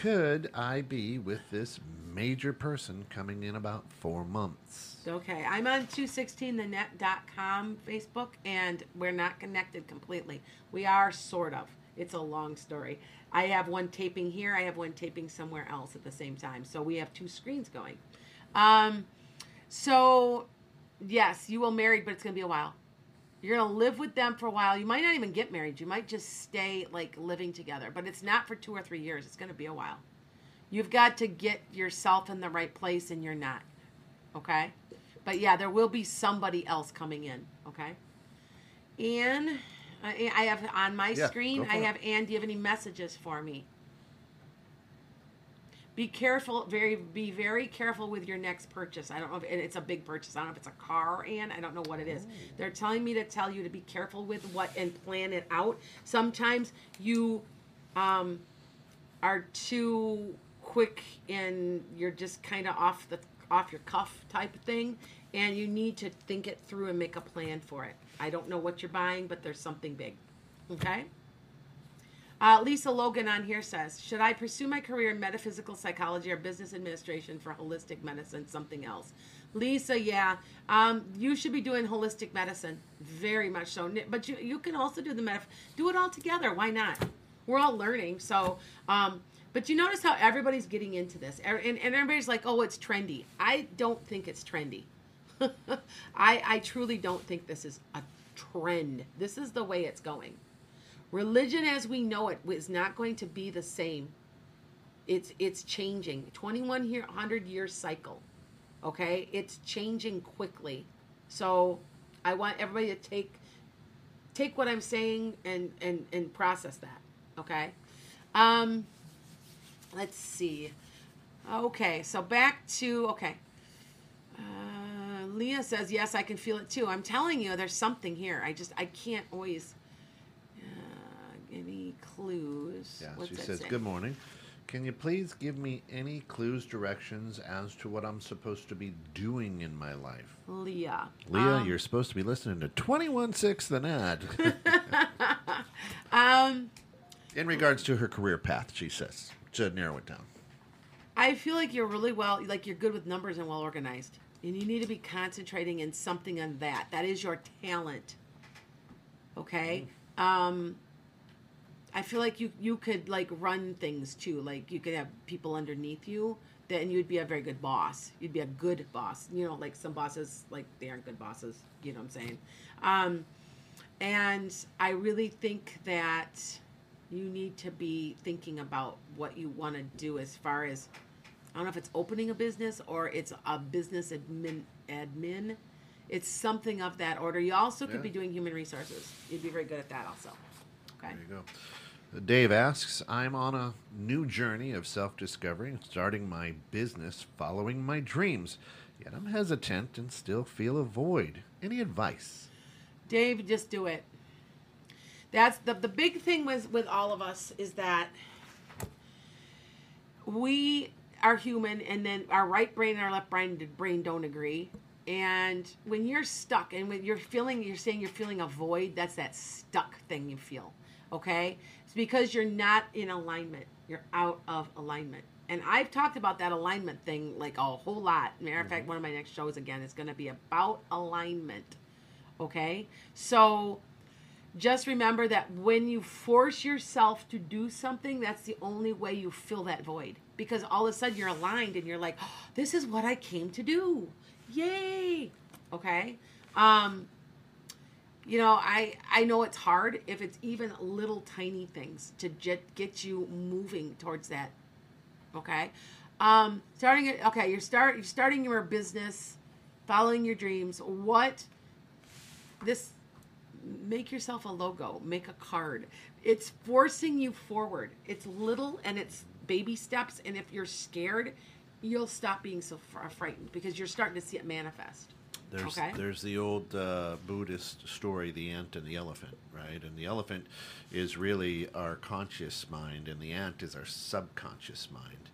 could I be with this major person coming in about four months? Okay, I'm on 216thenet.com Facebook, and we're not connected completely. We are sort of. It's a long story. I have one taping here. I have one taping somewhere else at the same time. So we have two screens going. Um, so yes, you will marry, but it's gonna be a while. You're gonna live with them for a while. You might not even get married. You might just stay like living together. But it's not for two or three years. It's gonna be a while. You've got to get yourself in the right place, and you're not. Okay. But yeah, there will be somebody else coming in. Okay. Anne, I I have on my Yeah, screen. I it. have Anne. Do you have any messages for me? Be careful, very be very careful with your next purchase. I don't know if and it's a big purchase. I don't know if it's a car, and I don't know what it is. They're telling me to tell you to be careful with what and plan it out. Sometimes you um, are too quick and you're just kind of off the off your cuff type of thing, and you need to think it through and make a plan for it. I don't know what you're buying, but there's something big. Okay. Uh, Lisa Logan on here says, Should I pursue my career in metaphysical psychology or business administration for holistic medicine, something else? Lisa, yeah, um, you should be doing holistic medicine, very much so. But you, you can also do the metaph, do it all together. Why not? We're all learning. So, um, but you notice how everybody's getting into this, Er- and, and everybody's like, "Oh, it's trendy." I don't think it's trendy. I I truly don't think this is a trend. This is the way it's going. Religion as we know it is not going to be the same. It's it's changing. 2100 year cycle. Okay? It's changing quickly. So I want everybody to take take what I'm saying and and and process that. Okay? Um let's see. Okay, so back to okay. Uh, Leah says, "Yes, I can feel it too." I'm telling you, there's something here. I just I can't always uh, any clues. Yeah, What's she says, say? Good morning. Can you please give me any clues, directions as to what I'm supposed to be doing in my life? Leah. Leah, Um, you're supposed to be listening to 216 The Net. Um, in regards to her career path, she says, to narrow it down. I feel like you're really well, like you're good with numbers and well organized, and you need to be concentrating in something on that. That is your talent. Okay. Um, I feel like you you could like run things too. Like you could have people underneath you, then you'd be a very good boss. You'd be a good boss. You know, like some bosses, like they aren't good bosses. You know what I'm saying? Um, and I really think that you need to be thinking about what you want to do as far as I don't know if it's opening a business or it's a business admin admin. It's something of that order. You also could Yeah. be doing human resources. You'd be very good at that also. Okay. There you go. Dave asks, I'm on a new journey of self discovery, starting my business following my dreams. Yet I'm hesitant and still feel a void. Any advice? Dave, just do it. That's the the big thing with with all of us is that we are human, and then our right brain and our left brain brain don't agree. And when you're stuck, and when you're feeling, you're saying you're feeling a void. That's that stuck thing you feel. Okay, it's because you're not in alignment. You're out of alignment. And I've talked about that alignment thing like a whole lot. Matter of fact, mm-hmm. one of my next shows again is going to be about alignment. Okay? So just remember that when you force yourself to do something, that's the only way you fill that void. Because all of a sudden you're aligned and you're like, oh, this is what I came to do. Yay. Okay? Um, you know, I I know it's hard if it's even little tiny things to jet, get you moving towards that. Okay, um, starting it. Okay, you're start you're starting your business, following your dreams. What this make yourself a logo, make a card. It's forcing you forward. It's little and it's baby steps. And if you're scared, you'll stop being so frightened because you're starting to see it manifest. There's Okay. there's the old uh, Buddhist story, the ant and the elephant, right? And the elephant is really our conscious mind, and the ant is our subconscious mind.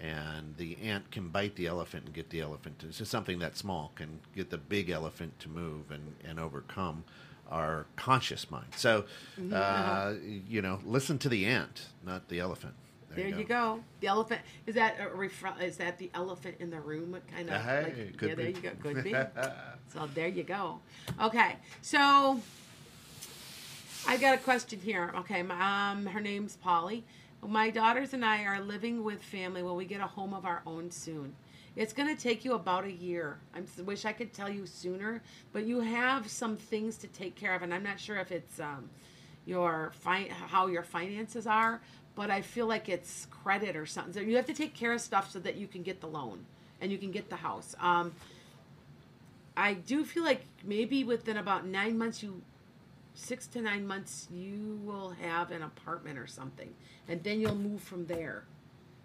And the ant can bite the elephant and get the elephant. It's just something that small can get the big elephant to move and, and overcome our conscious mind. So, Mm-hmm. uh, you know, listen to the ant, not the elephant. There, you, go. The elephant is that a refra- is that the elephant in the room? Kind of. Hey, like, yeah, there you go. Could be. so there you go. Okay, so I got a question here. Okay, my, um, her name's Polly. My daughters and I are living with family when we get a home of our own soon. It's going to take you about a year. I wish I could tell you sooner, but you have some things to take care of, and I'm not sure if it's um, your fi- how your finances are, but I feel like it's credit or something. So you have to take care of stuff so that you can get the loan and you can get the house. Um, I do feel like maybe within about nine months, you six to nine months, you will have an apartment or something, and then you'll move from there.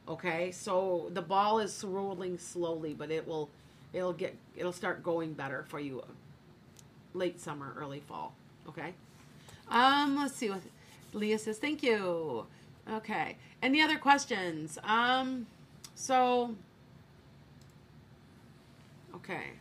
Okay, so the ball is rolling slowly, but it will, it'll get, it'll start going better for you. Late summer, early fall. Okay. Um, let's see what Leah says. Thank you. Okay. Any other questions? Um, so. Okay.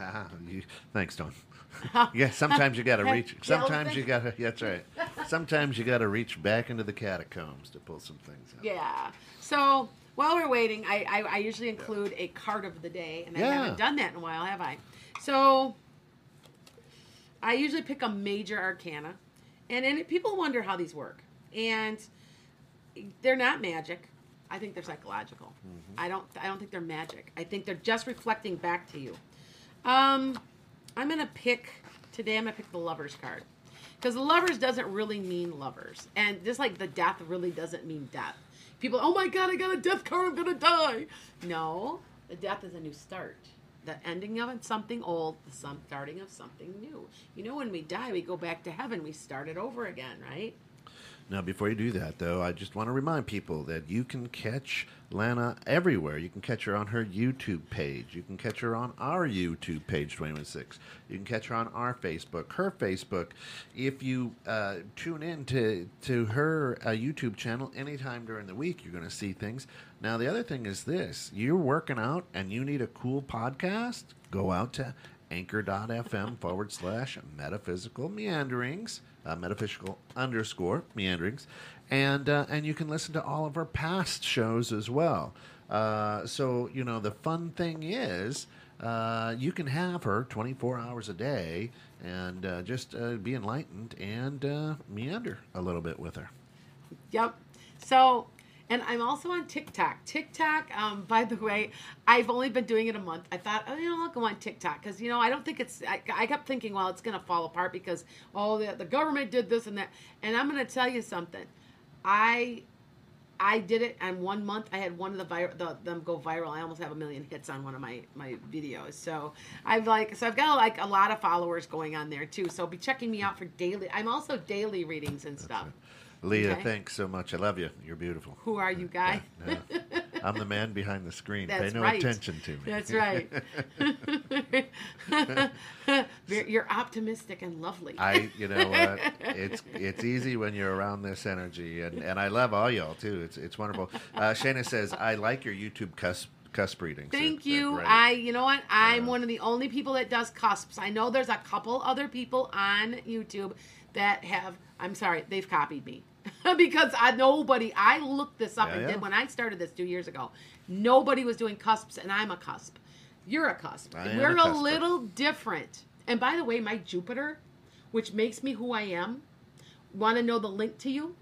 Ah, you, thanks, Don. yeah, sometimes you got to reach. Sometimes you got to. That's right. Sometimes you got to reach back into the catacombs to pull some things out. Yeah. So while we're waiting, I, I, I usually include a card of the day, and I Yeah. haven't done that in a while, have I? So I usually pick a major arcana, and and people wonder how these work, and they're not magic. I think they're psychological. I don't I don't think they're magic. I think they're just reflecting back to you. Um, I'm gonna pick today. I'm gonna pick the lovers card because lovers doesn't really mean lovers, and just like the death really doesn't mean death. People, oh my god, I got a death card. I'm gonna die. No, the death is a new start. The ending of something old, the starting of something new. You know, when we die, we go back to heaven. We start it over again, right? Now, before you do that, though, I just want to remind people that you can catch Lana everywhere. You can catch her on her YouTube page. You can catch her on our YouTube page, 216. You can catch her on our Facebook, her Facebook. If you uh, tune in to, to her uh, YouTube channel anytime during the week, you're going to see things. Now, the other thing is this you're working out and you need a cool podcast, go out to anchor.fm forward slash metaphysical meanderings, uh, metaphysical underscore meanderings, and uh, and you can listen to all of our past shows as well. Uh, so you know the fun thing is. Uh, you can have her 24 hours a day and uh, just uh, be enlightened and meander a little bit with her. Yep. So, and I'm also on TikTok. TikTok, um, by the way, I've only been doing it a month. I thought, oh, you know, I'll go on TikTok because you know I don't think it's. I, I kept thinking, well, it's gonna fall apart because oh, the, the government did this and that. And I'm gonna tell you something. I I did it in one month. I had one of the, vir- the them go viral. I almost have a million hits on one of my my videos. So I've like so I've got like a lot of followers going on there too. So be checking me out for daily. I'm also daily readings and stuff. Leah, Okay. thanks so much. I love you. You're beautiful. Who are you, guy? Yeah. I'm the man behind the screen. That's Pay no right. attention to me. That's right. You're you're optimistic and lovely. I, you know what? It's it's easy when you're around this energy, and, and I love all y'all too. It's it's wonderful. Uh, Shana says I like your YouTube cusp cusp readings. Thank They're- they're you. great. I, you know what? I'm one of the only people that does cusps. I know there's a couple other people on YouTube that have. I'm sorry, they've copied me because I nobody. I looked this up Yeah, and yeah. did when I started this two years ago. Nobody was doing cusps, and I'm a cusp. You're a cusp. I We're a a, little different. And by the way, my Jupiter, which makes me who I am, want to know the link to you?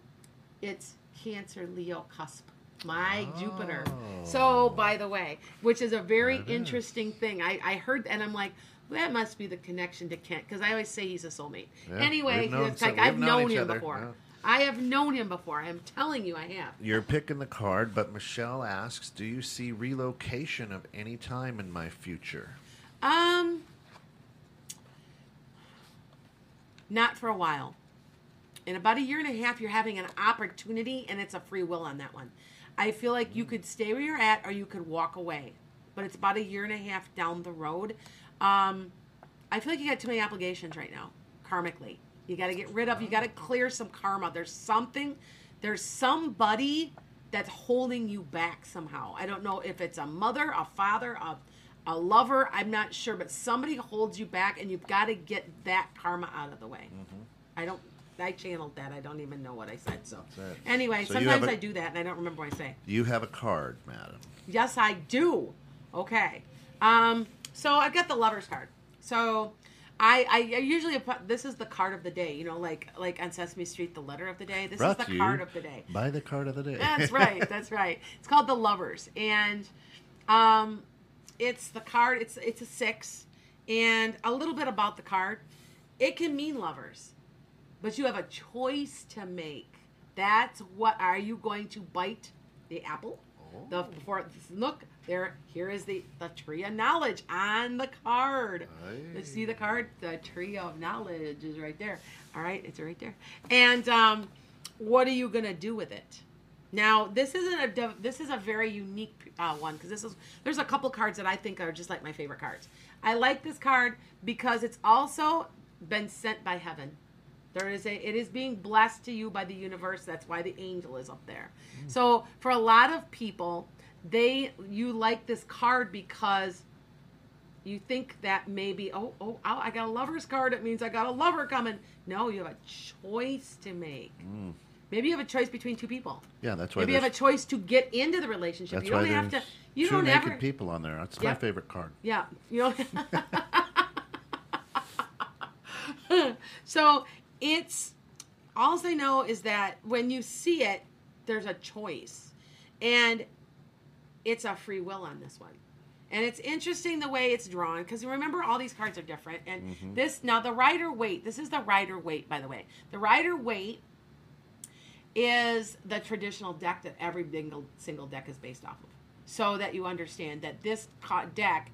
It's Cancer Leo cusp. My Jupiter. So, oh. by the way, which is a very That is. interesting thing. I, I heard and I'm like, That must be the connection to Kent because I always say he's a soulmate. Yeah, anyway, known it's like we've I've known known him other, before. I have known him before. I'm telling you, I have. You're picking the card, but Michelle asks, "Do you see relocation of any time in my future?" Um, not for a while. In about a year and a half, you're having an opportunity, and it's a free will on that one. I feel like you could stay where you're at, or you could walk away. But it's about a year and a half down the road. Um, I feel like you got too many obligations right now, karmically. You got to get rid of. You got to clear some karma. There's something. There's somebody that's holding you back somehow. I don't know if it's a mother, a father, a a lover. I'm not sure, but somebody holds you back, and you've got to get that karma out of the way. I don't. I channeled that. I don't even know what I said. So anyway, So sometimes a- I do that, and I don't remember what I say. You have a card, madam. Yes, I do. Okay. Um, so I've got the lovers card. So I, I usually this is the card of the day. You know, like like on Sesame Street, the letter of the day. This Brought is the card of the day. By the card of the day. That's right. That's right. It's called the lovers, and um, it's the card. It's it's a six, and a little bit about the card. It can mean lovers, but you have a choice to make. That's what are you going to bite the apple? The before look there. Here is the the tree of knowledge on the card. You see the card? The tree of knowledge is right there. All right, it's right there. And um, what are you gonna do with it? Now, this isn't a this is a very unique uh, one because this is there's a couple cards that I think are just like my favorite cards. I like this card because it's also been sent by heaven. There is a it is being blessed to you by the universe. That's why the angel is up there. So for a lot of people, they you like this card because you think that maybe oh oh, oh I got a lover's card. It means I got a lover coming. No, you have a choice to make. Mm. Maybe you have a choice between two people. Yeah, that's why Maybe you have a choice to get into the relationship. that's you don't why have to. You two don't naked ever. people on there. That's my favorite card. Yeah, you know. so it's all I know is that when you see it, there's a choice, and it's a free will on this one. And it's interesting the way it's drawn because remember all these cards are different. And this now the Rider-Waite. This is the Rider-Waite, by the way. The Rider-Waite is the traditional deck that every single single deck is based off of. So that you understand that this deck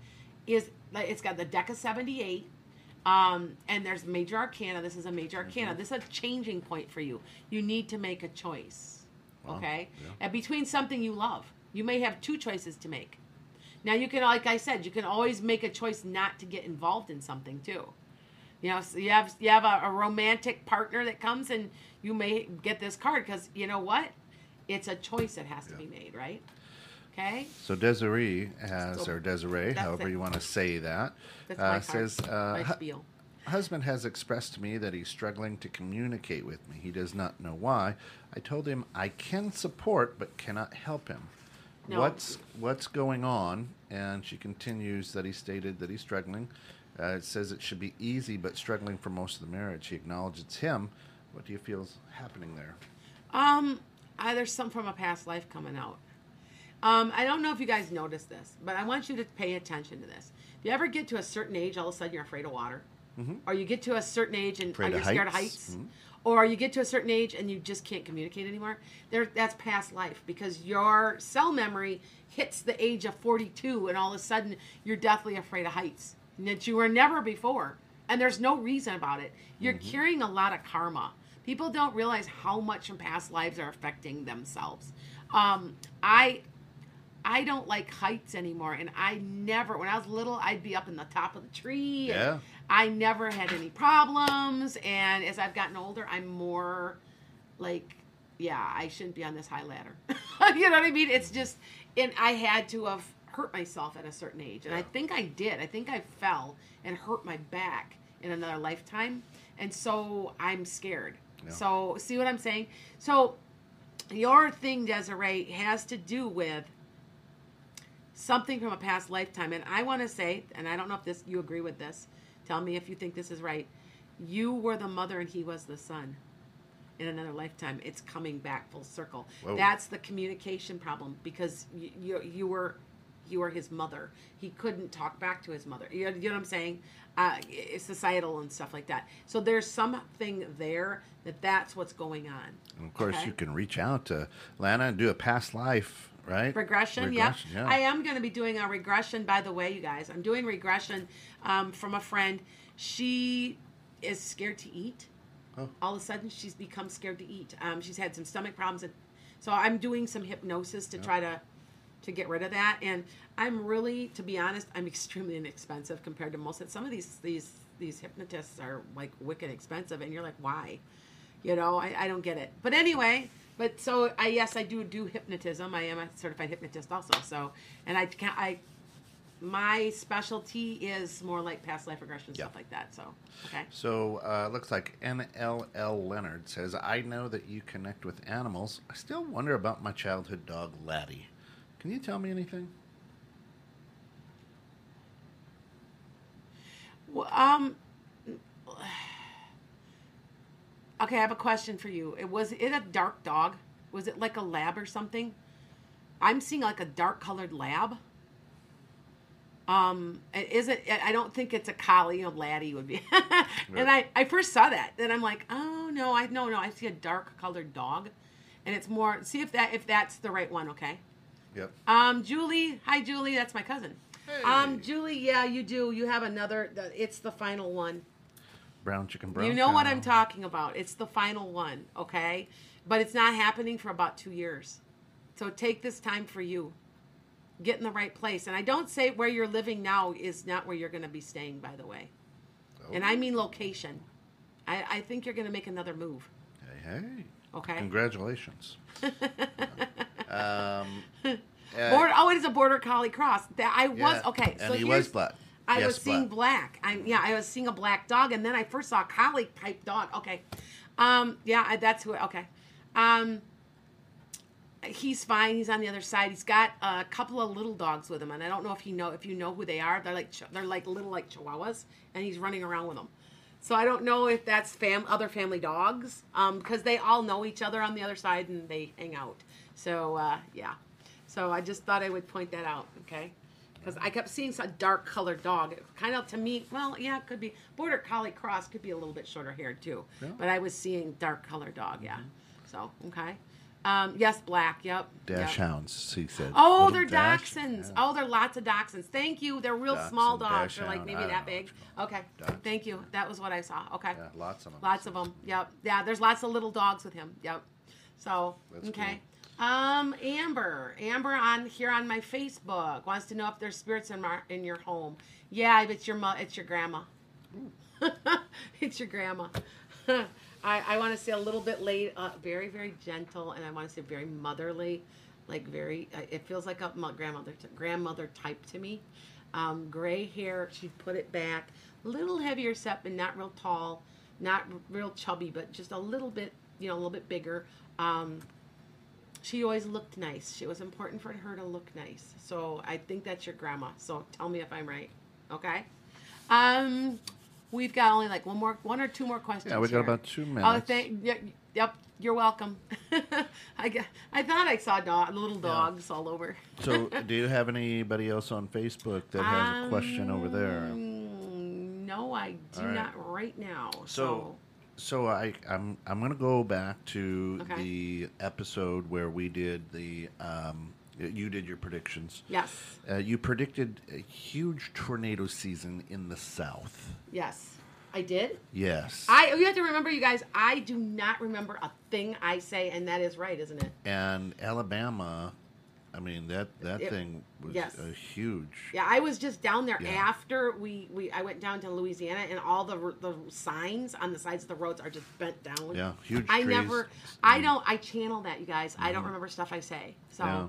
is it's got the deck of 78 um, and there's major arcana. This is a major arcana. This is a changing point for you. You need to make a choice. Wow, Okay? yeah. And between something you love. You may have two choices to make. Now you can like I said, you can always make a choice not to get involved in something too. You know, so you have you have a, a romantic partner that comes and you may get this card because you know what? It's a choice that has to be made, right? Okay. So Desiree has, So or Desiree, however it. you want to say that, That's uh, my says, uh, my hu- spiel. husband has expressed to me that he's struggling to communicate with me. He does not know why. I told him I can support but cannot help him. No. What's what's going on? And she continues that he stated that he's struggling. Uh, it says it should be easy, but struggling for most of the marriage. He acknowledges it's him. What do you feel is happening there? Um, I, there's some from a past life coming out. Um, I don't know if you guys noticed this, but I want you to pay attention to this. If you ever get to a certain age, all of a sudden you're afraid of water, or you get to a certain age and Afraid are you scared of heights? heights, or you get to a certain age and you just can't communicate anymore. There, that's past life because your cell memory hits the age of 42, and all of a sudden you're deathly afraid of heights that you were never before, and there's no reason about it. You're carrying a lot of karma. People don't realize how much from past lives are affecting themselves. Um, I I don't like heights anymore, and I never. When I was little, I'd be up in the top of the tree. Yeah. I never had any problems, and as I've gotten older, I'm more like, yeah, I shouldn't be on this high ladder. you know what I mean? It's just, and I had to have hurt myself at a certain age, and I think I did. I think I fell and hurt my back in another lifetime, and so I'm scared. Yeah. So see what I'm saying? So your thing, Desiree, has to do with something from a past lifetime. And I want to say, and I don't know if this you agree with this. Tell me if you think this is right. You were the mother and he was the son. In another lifetime, it's coming back full circle. Whoa. That's the communication problem because you, you you were you were his mother. He couldn't talk back to his mother. You know, you know what I'm saying? Uh, it's societal and stuff like that. So there's something there that that's what's going on. And of course, Okay? you can reach out to Lana and do a past life, right? regression, Regression, yeah. I am going to be doing a regression, by the way, you guys. I'm doing regression um, from a friend. She is scared to eat. Oh. All of a sudden, she's become scared to eat. Um, she's had some stomach problems, and so I'm doing some hypnosis to try to to get rid of that. And I'm really, to be honest, I'm extremely inexpensive compared to most. Some of these these these hypnotists are like wicked expensive, and you're like, why? You know, I, I don't get it. But anyway, but so I yes, I do do hypnotism. I am a certified hypnotist also. So, and I can I my specialty is more like past life regression Yeah. stuff like that. So, okay. So uh, looks like NLL Leonard says, "I know that you connect with animals. I still wonder about my childhood dog Laddie. Can you tell me anything?" Well, um. Okay, I have a question for you. It was it a dark dog? Was it like a lab or something? I'm seeing like a dark colored lab. Um, is it? I don't think it's a collie. You know, laddie would be. and I, I first saw that, and I'm like, oh no, I no no, I see a dark colored dog, and it's more. See if that if that's the right one. Okay. Yep. Um, Julie, hi Julie, that's my cousin. Hey. Um, Julie, yeah, you do. You have another. the- It's the final one. Brown chicken brown. You know what. I'm talking about. It's the final one, okay? But it's not happening for about two years. So take this time for you. Get in the right place. And I don't say where you're living now is not where you're going to be staying, by the way. And I mean location. I, I think you're going to make another move, Hey, hey. okay? Congratulations. um, uh, Border, oh, it is a border collie cross. That I was yeah, okay. and so he was black. I Yes, was seeing black. I yeah, I was seeing a black dog, and then I first saw a collie type dog. Okay, um, yeah, I, that's who. Okay, um, he's fine. He's on the other side. He's got a couple of little dogs with him, and I don't know if you know if you know who they are. They're like they're like little like chihuahuas, and he's running around with them. So I don't know if that's fam other family dogs, um, because they all know each other on the other side and they hang out. So uh, yeah, so I just thought I would point that out. Okay because I kept seeing some dark colored dog. It kind of to me, well, yeah, it could be border collie cross, could be a little bit shorter haired too. Yeah. But I was seeing dark colored dog, yeah. So okay, um, yes, black, yep. Dash yep. hounds, he said. Oh, they're dash- dachshunds. yeah. Oh, they're lots of dachshunds. Thank you. They're real small dogs. They're like maybe that big. Okay. Dachshund. Thank you. That was what I saw. Okay. Yeah, lots of them. Lots of them. Yep. Yeah. There's lots of little dogs with him. Yep. So That's okay. Um, Amber, Amber on here on my Facebook wants to know if there's spirits in my in your home. Yeah, it's your it's your grandma. it's your grandma. I, I want to say a little bit late, uh, very very gentle, and I want to say very motherly, like very. Uh, it feels like a mo- grandmother grandmother type to me. Um, gray hair. She put it back, a little heavier set, but not real tall, not real chubby, but just a little bit, you know, a little bit bigger. Um, she always looked nice. It was important for her to look nice. So I think that's your grandma. So tell me if I'm right. Okay. Um, we've got only like one more, one or two more questions. Yeah, we got here. about two minutes. Oh, thank. Yep. yep you're welcome. I got, I thought I saw dog, little dogs all over. So, do you have anybody else on Facebook that has a question over there? Um, No, I do right. not right now. So, So, so I, I'm I'm gonna go back to Okay. the episode where we did the um, you did your predictions. yes, Uh, you predicted a huge tornado season in the south. yes, I did. Yes. I you have to remember, you guys. I do not remember a thing I say, and that is right, isn't it? and Alabama, I mean that that It- thing was yes. a huge. Yeah, I was just down there Yeah. after we, we I went down to Louisiana, and all the the signs on the sides of the roads are just bent down. Yeah, huge I trees. never, I don't, I channel that, you guys. I don't remember stuff I say. So Yeah.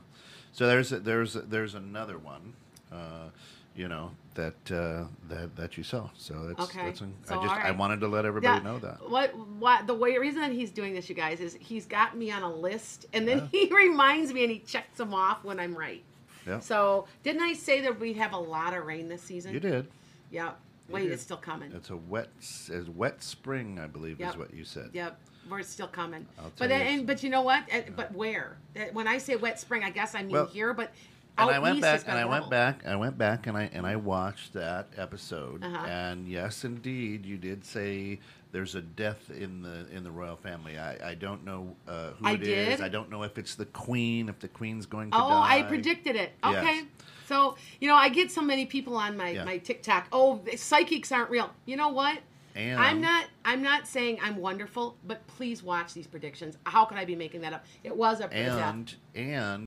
So there's a, there's a, there's another one, uh, you know that uh, that that you saw. So that's Okay. that's. So, I just all I wanted to let everybody Yeah, know that. What what the way reason that he's doing this, you guys, is he's got me on a list, and then Yeah. he reminds me and he checks them off when I'm right. Yeah. So didn't I say that we'd have a lot of rain this season? You did. Yep. You Wait, did. it's still coming. It's a wet s- a wet spring, I believe, Yep. is what you said. Yep, we're still coming. I'll But you and, but you know what? Uh, But where? When I say wet spring, I guess I mean Well- here. But and out I went back and I went back I went back and I and I watched that episode Uh-huh. and yes indeed you did say there's a death in the in the royal family. I, I don't know uh, who I it is. did. I don't know if it's the queen if the queen's going to Oh, die. I predicted it. Yes. Okay. So, you know, I get so many people on my, Yeah. my TikTok. Oh, psychics aren't real. You know what? And I'm not I'm not saying I'm wonderful, but please watch these predictions. How could I be making that up? It was a a death. and and